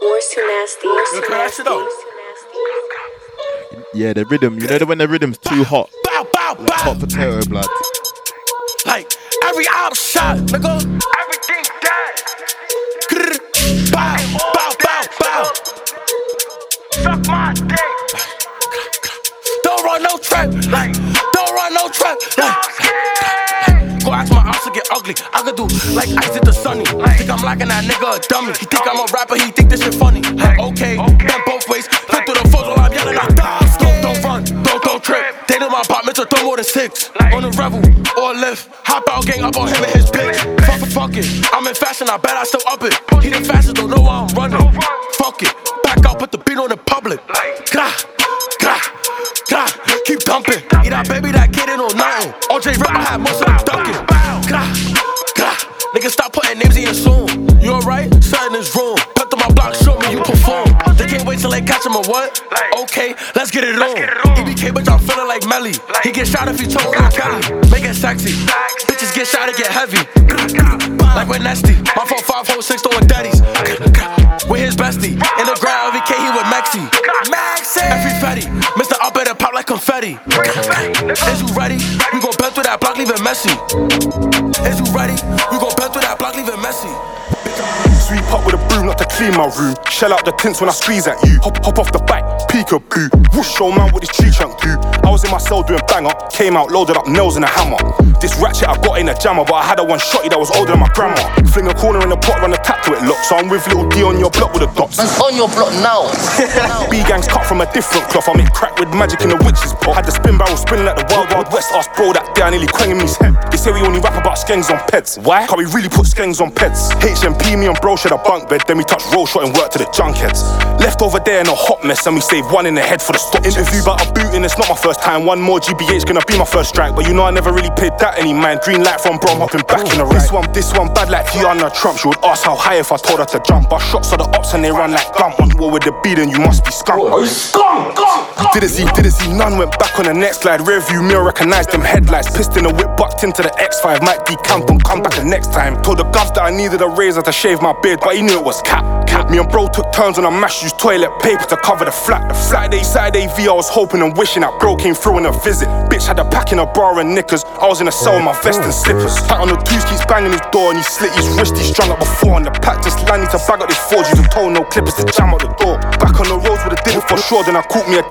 Too nasty. War's too nasty. Yeah, the rhythm. You know that when the rhythm's too hot. Bow, bow, Like hot potato blood. Like, every out shot, nigga. Everything dead. Grr, Bow, bow, bow, bow. Suck my dick. Don't run no trap, like, ugly. I could do like ice at the sunny. Think I'm lacking that nigga a dummy. He think I'm a rapper, he think this shit funny. Okay, bend both ways. Flip through the foes while I'm yelling out dogs. Don't, don't run, don't, don't trip. They know my apartments are throw more than six. On the rebel or lift. Hop out, gang up on him and his bitch. Fuck it, fuck it. I'm in fashion, I bet I still up it. He the fastest, don't know why I'm running. Fuck it. Back out, what? Okay, let's get it on. EBK, bitch, I'm feeling like Melly. He get shot if he choke on Kelly. Make it sexy. Bitches get shot, it get heavy. Like nasty. My phone five, four, six, throwing daddies. With his bestie. In the ground, EBK, he with Maxi. Maxi. Every fatty. Mr. Up at pop like confetti. Is you ready? We gon' bend through that block, leave it messy. Is you ready? We gon' bend through that block, leave it messy. Clean my room. Shell out the tints when I squeeze at you. Hop, hop off the bike, peekaboo. Whoosh, show man what this tree chunk do. I was in my cell doing banger, came out loaded up nails and a hammer. This ratchet I got in a jammer, but I had a one shotty that was older than my grandma. Fling a corner in the pot, run a tap to it lock. So I'm with little D on your block with the dots. Man's on your block now. B gangs cut from a different cloth. I make crack with magic in the witch's pot. Had the spin barrel spinning at the wild wild west. Ask bro that day I nearly quang in his head. They say we only rap about skangs on pets. Why? Can't we really put skangs on pets? HMP me and bro shed a bunk bed, then we touch roll shot and work to the junkheads. Left over there in a hot mess, and we save one in the head for the stop. Interview about a booting, it's not my first time. One more GBH gonna be my first strike, but you know I never really paid that any mind. Green light from bro, I'm hopping back in the right. This one, this one bad like Tiana Trump. She would ask how high if I told her to jump. I shots of the ops and they run like gump. On war with the beat, and you must be skunk. Oh, skunk, skunk. Didn't see, didn't see none. Went back on the next slide. Rear view mirror recognized them headlights. Pissed in the whip, bucked into the X5. Might decamp and come back the next time. Told the govs that I needed a razor to shave my beard, but he knew it was cap. Me and bro took turns on a mash, used toilet paper to cover the flat. The Friday, Saturday V, I was hoping and wishing that bro came through in a visit. Bitch had a pack in a bar and knickers. I was in a cell with my vest and slippers. Pat on the twos keeps banging his door and he slit his wrist. He strung up before and the pack just landed to bag up this forge. Using told no clippers to jam out the door. Back on the roads with a it for sure. Then I caught me a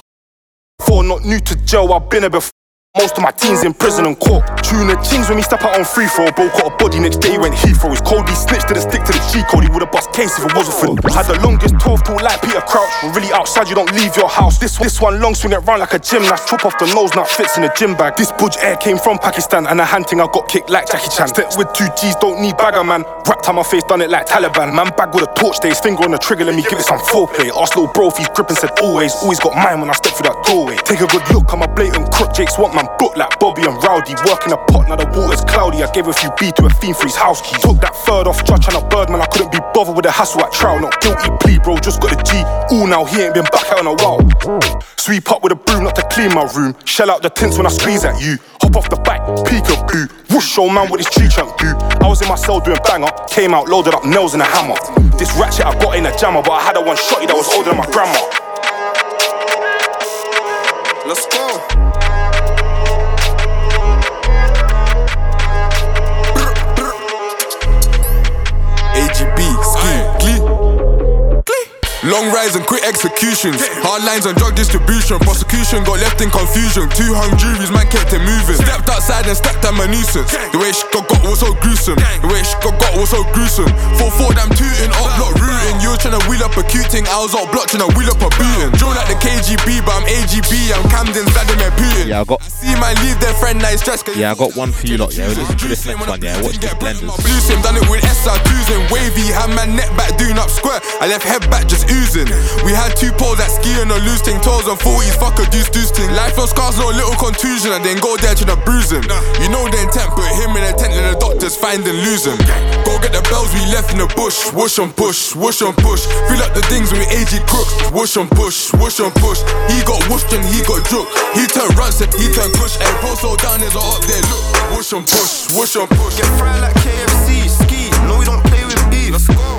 four, not new to jail. I've been here before. Most of my teens in prison and court. Tuna chings when we step out on free throw. Bro caught a body next day, he went Heathrow. His code, he snitched to the stick to the G code. He would've bust case if it wasn't for. Had the longest 12 tall like Peter Crouch. We're really outside, you don't leave your house. This this one long swing it round like a gymnast. Chop off the nose, now fits in a gym bag. This budge air came from Pakistan, and a hand I got kicked like Jackie Chan. Steps with two G's, don't need bagger man. Wrapped on my face, done it like Taliban. Man bag with a torch, day, his finger on the trigger, let me give it some foreplay. Ask little bro if he's gripping, said always, always got mine when I step through that doorway. Take a good look, I'm a blatant crook. Jake's want man book like Bobby and Rowdy. Working a pot, now the water's cloudy. I gave a few B to a fiend for his house key. Took that third off judge and a bird, man. I couldn't be bothered with the hassle at trial. Not guilty plea, bro, just got a G. Ooh, now he ain't been back out in a while. Sweep up with a broom, not to clean my room. Shell out the tints when I squeeze at you. Hop off the back, bike, peekaboo. Whoosh, show man with his tree chunk do. I was in my cell doing banger. Came out, loaded up nails and a hammer. This ratchet I got in a jammer, but I had a one shotty that was older than my grandma. Let's go. Long rides and quick executions. Hard lines on drug distribution. Prosecution got left in confusion. Two hung juries, man kept it moving. Stepped outside and stepped at my nuisance. The way she got got was so gruesome. The way she got got was so gruesome. Four four damn tooting, up block rooting. You were tryna wheel up a cute thing. I was up block tryna wheel up a booting. Drone like the KGB, but I'm AGB. I'm Camden, Vladimir Putin. Yeah, I got. I See my leave their friend, nice stress. Yeah, I got one for you lot. Yeah, listen to this next one. Yeah, watch this blenders. Blue sim, done it with SR2s and wavy. Had my neck back doing up square. I left head back just oozing. We had two poles that ski on a loose thing. Toes on 40s, fuck a deuce deuce thing. Life lost scars, no little contusion. I didn't go there to the bruising. You know the intent, put him in a tent and the doctors find and lose him. Go get the bells we left in the bush. Whoosh on push, whoosh on push. Feel up the things with AG crooks. Whoosh on push, whoosh on push. He got whooshed and he got joke. He turned run, said he turned push. Hey, bro, so down, there's a up there. Look, whoosh on push, whoosh on push. Get fried like KFC, ski. No, we don't play with beef. Let's go.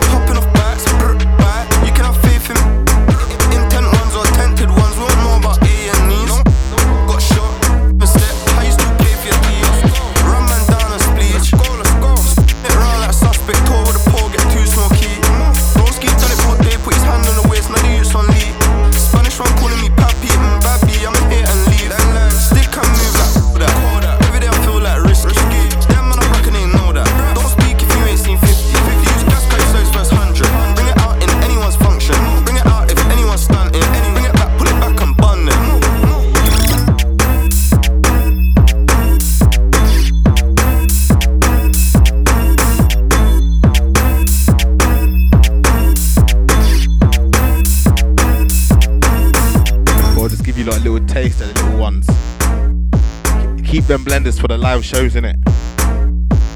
Them blenders for the live shows, innit?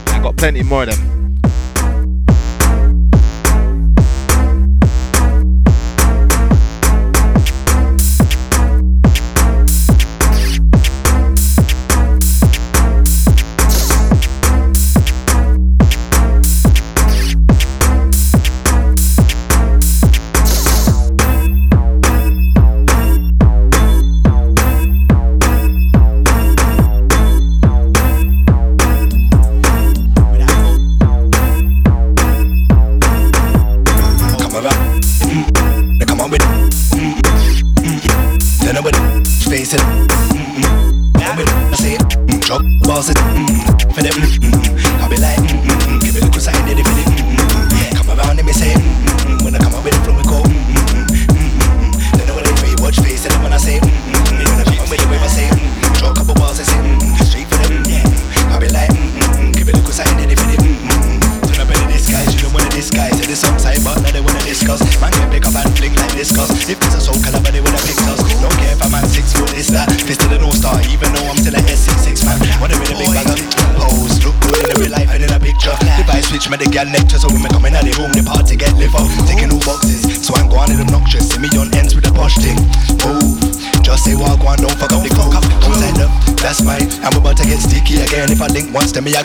I got plenty more of them.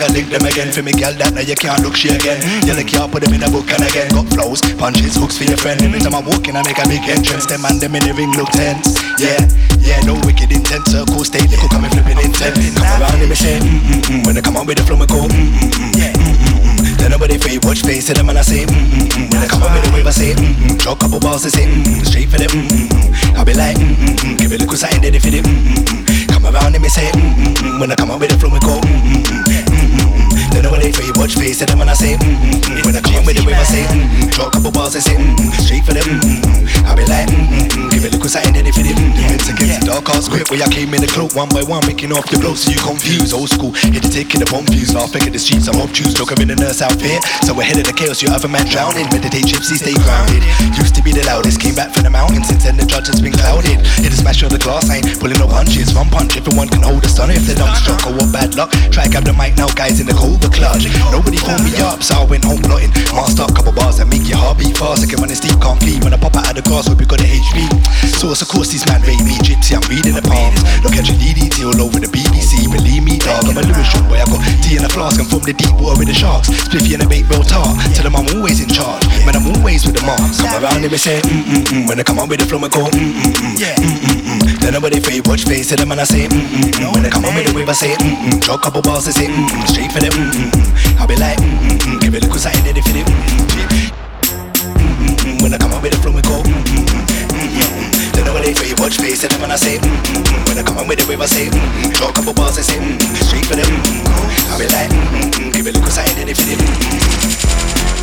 I link them again. For me, girl, that now you can't look she again. You like can't put them in a book and again. Got flows, punches, hooks for your friend. Every time I'm walking, I make a big entrance. Them and them in the ring look tense. Yeah, yeah, no wicked intent. Circle stay, they could come and flipping intent. Come around and me say, mm mm mm. When they come on with the flow, me go, mm mm mm. Yeah, mm mm mm. Then nobody fake, watch face to them and I say, mm mm mm. When they come on with the wave, I say, mm mm. Draw a couple balls, I say, mm mm. Straight for them, mm mm mm. I be like, mm mm mm. Give a little sign, they fit it, mm mm mm. Come around and me say, mm mm mm. When I come on with the flow, me go, mm mm mm. Mm mm mm. Then nobody fake, watch face to and I say, mm mm mm. When I come with the wave, I say, mm mm. Draw a couple balls, I say, mm mm. Straight for them, mm mm. I be like, mm mm mm. Give it a sign, they fit it, mm mm. It's against the dark arts quick where I came in the cloak one by one, making off your blow so you confused. Old school, hit the taking the bomb views, laughing at the streets, I'm obtuse. Look, I'm in the nurse outfit, so ahead of the chaos, you other man drowning. Meditate, gypsy, stay grounded. Used to be the loudest, came back from the mountains, since then the judge has been clouded. Hit a smash on the glass, I ain't pulling no punches. One punch, everyone can hold a stun. If they don't struck or what bad luck, try grab the mic now, guys in the cold, the clutch. Nobody pulled me up, so I went home plotting. Master up, couple bars that make your heart beat fast. I can run and Steve can't flee when I pop out of the grass, hope you got a HP. Source, of course, these man rate me, gypsy, I'm reading the palms. Look at your DDT all over the BBC, believe me, dog. I'm a short boy, I got tea in a flask, I'm from the deep water with the sharks. Spliffy and a baked bill tar. Tell them I'm always in charge, man, I'm always with the marks. Come around and me say, mm mm mm. When I come on with the flow, I go, mm mm mm. Yeah, mm mm mm. Then nobody fake, watch face to them and I say, mm mm mm. When I come on with the wave, I say, mm mm. A couple balls, I say, mm mm. Straight for them, mm mm mm. I be like, mm mm mm. Give it a little sign, they feel it, mm mm mm. Mm mm mm. When I come on with the flow, I go, mm mm mm. Mm mm mm. Then nobody fake, watch face to them and I say, mm mm mm. When I come on with the wave, I say, mm mm. Draw a couple balls, I say, mm mm. Straight for them, mm mm. I be like, mm mm mm. Give it a little sign, they feel it,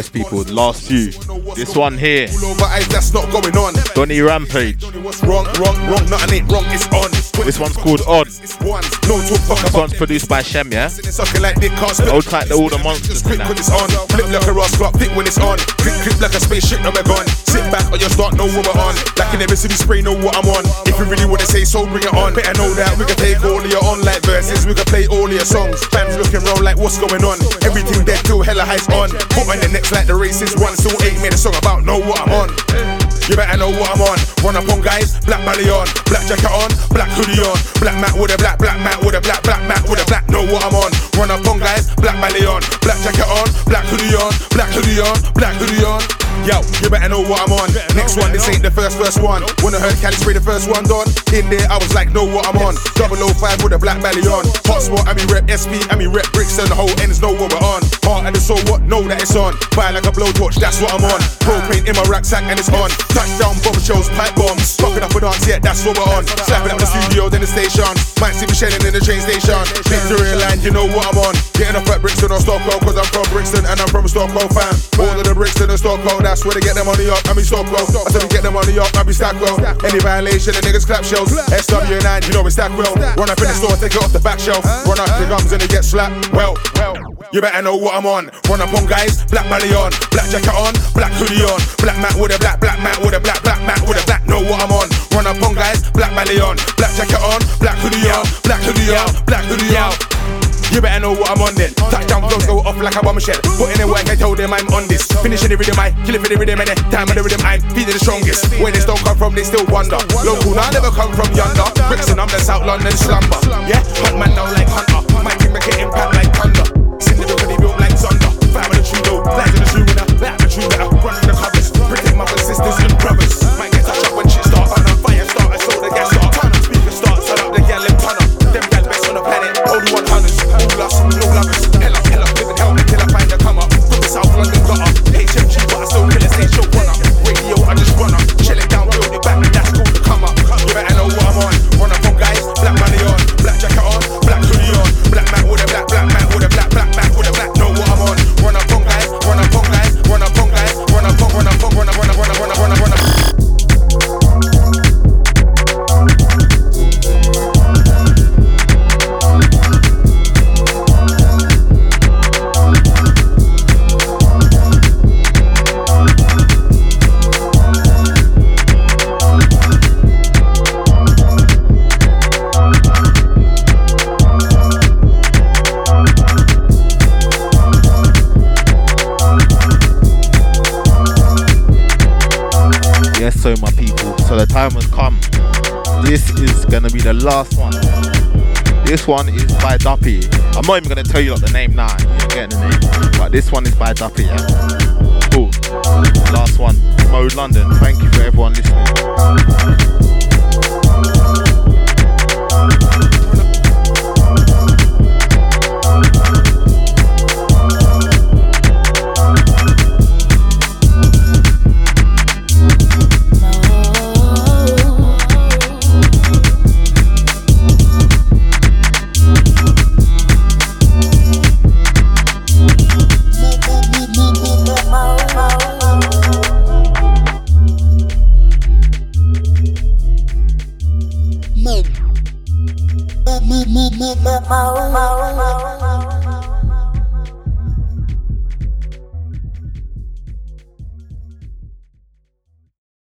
Yes, people, last few. This one here, All that's not going on. Donny Rampage. Wrong, wrong, wrong, nothing ain't wrong, it's on. This one's called Odd. No This one's produced by Shem, yeah? Sucking like dick, Old type, the all the monsters Quick and when that. it's on, flip like a Ross clock, when it's on. Grip like a spaceship, now we're gone. Sit back or you start, know what we're on. Like in every city spray, know what I'm on. If you really wanna say so, bring it on. Better know that we can take all your online verses, we can play all your songs. Fans looking round like what's going on. Everything dead till hella highs on. Put on the next like the races one, still ain't made a song about know what I'm on. You better know what I'm on. Run up on guys, black belly on, black jacket on, black hoodie on, black mat with a black, black mat with a black, black mat with a black. Know what I'm on. Run up on guys, black belly on, black jacket on, black hoodie on, black hoodie on, black hoodie on. Yo, you better know what I'm on. Next one, this ain't the first first one. When I heard Cali spray the first one done, in there I was like, know what I'm on. 005 with a black belly on. Hot spot, I mean rep SP, I mean rep Brixton. The whole ends know what we're on. Heart and the soul, what? Know that it's on. Fire like a blowtorch, that's what I'm on. Propane in my rucksack and it's on. Touchdown, bomb shows, pipe bombs. Fucking up a dance, yeah, that's what we're on. Slapping up the studio, then the station. Might see me shelling in the train station. Victoria line, you know what I'm on. Getting up at Brixton or Stockwell, cause I'm from Brixton and I'm from Stockwell fam. All of the Brixton and Stockwell, that's where they get their money up. I mean Stockwell. I said we get their money up, I be Stackwell. Any violation, the niggas clap shells. SW9, you know we Stackwell. Run up in the store, take it off the back shelf. Run up the gums and they get slapped. Well, well. You better know what I'm on. Run up on guys, black belly on, black jacket on, black hoodie on, black mat with a black, black mat with a black, black mat with a black. Know what I'm on. Run up on guys, black belly on, black jacket on, black hoodie on, black hoodie on, black hoodie on. You better know what I'm on then. Touchdown flows go off like a bomb shell. Put in the work, I told them I'm on this. Finishing the rhythm, I kill it for the rhythm, and the time of the rhythm, I'm feeding the strongest. Where this don't come from, they still wonder. Local, now I never come from yonder. Brixton, I'm the South London slumber. Yeah, hunt man now like hunter. My team make an impact Yes, so my people. So the time has come. This is gonna be the last one. This one is by Duppy. I'm not even gonna tell you like the name now. You're getting the name. But this one is by Duppy, yeah. Cool. Last one. Mode London. Thank you for everyone listening.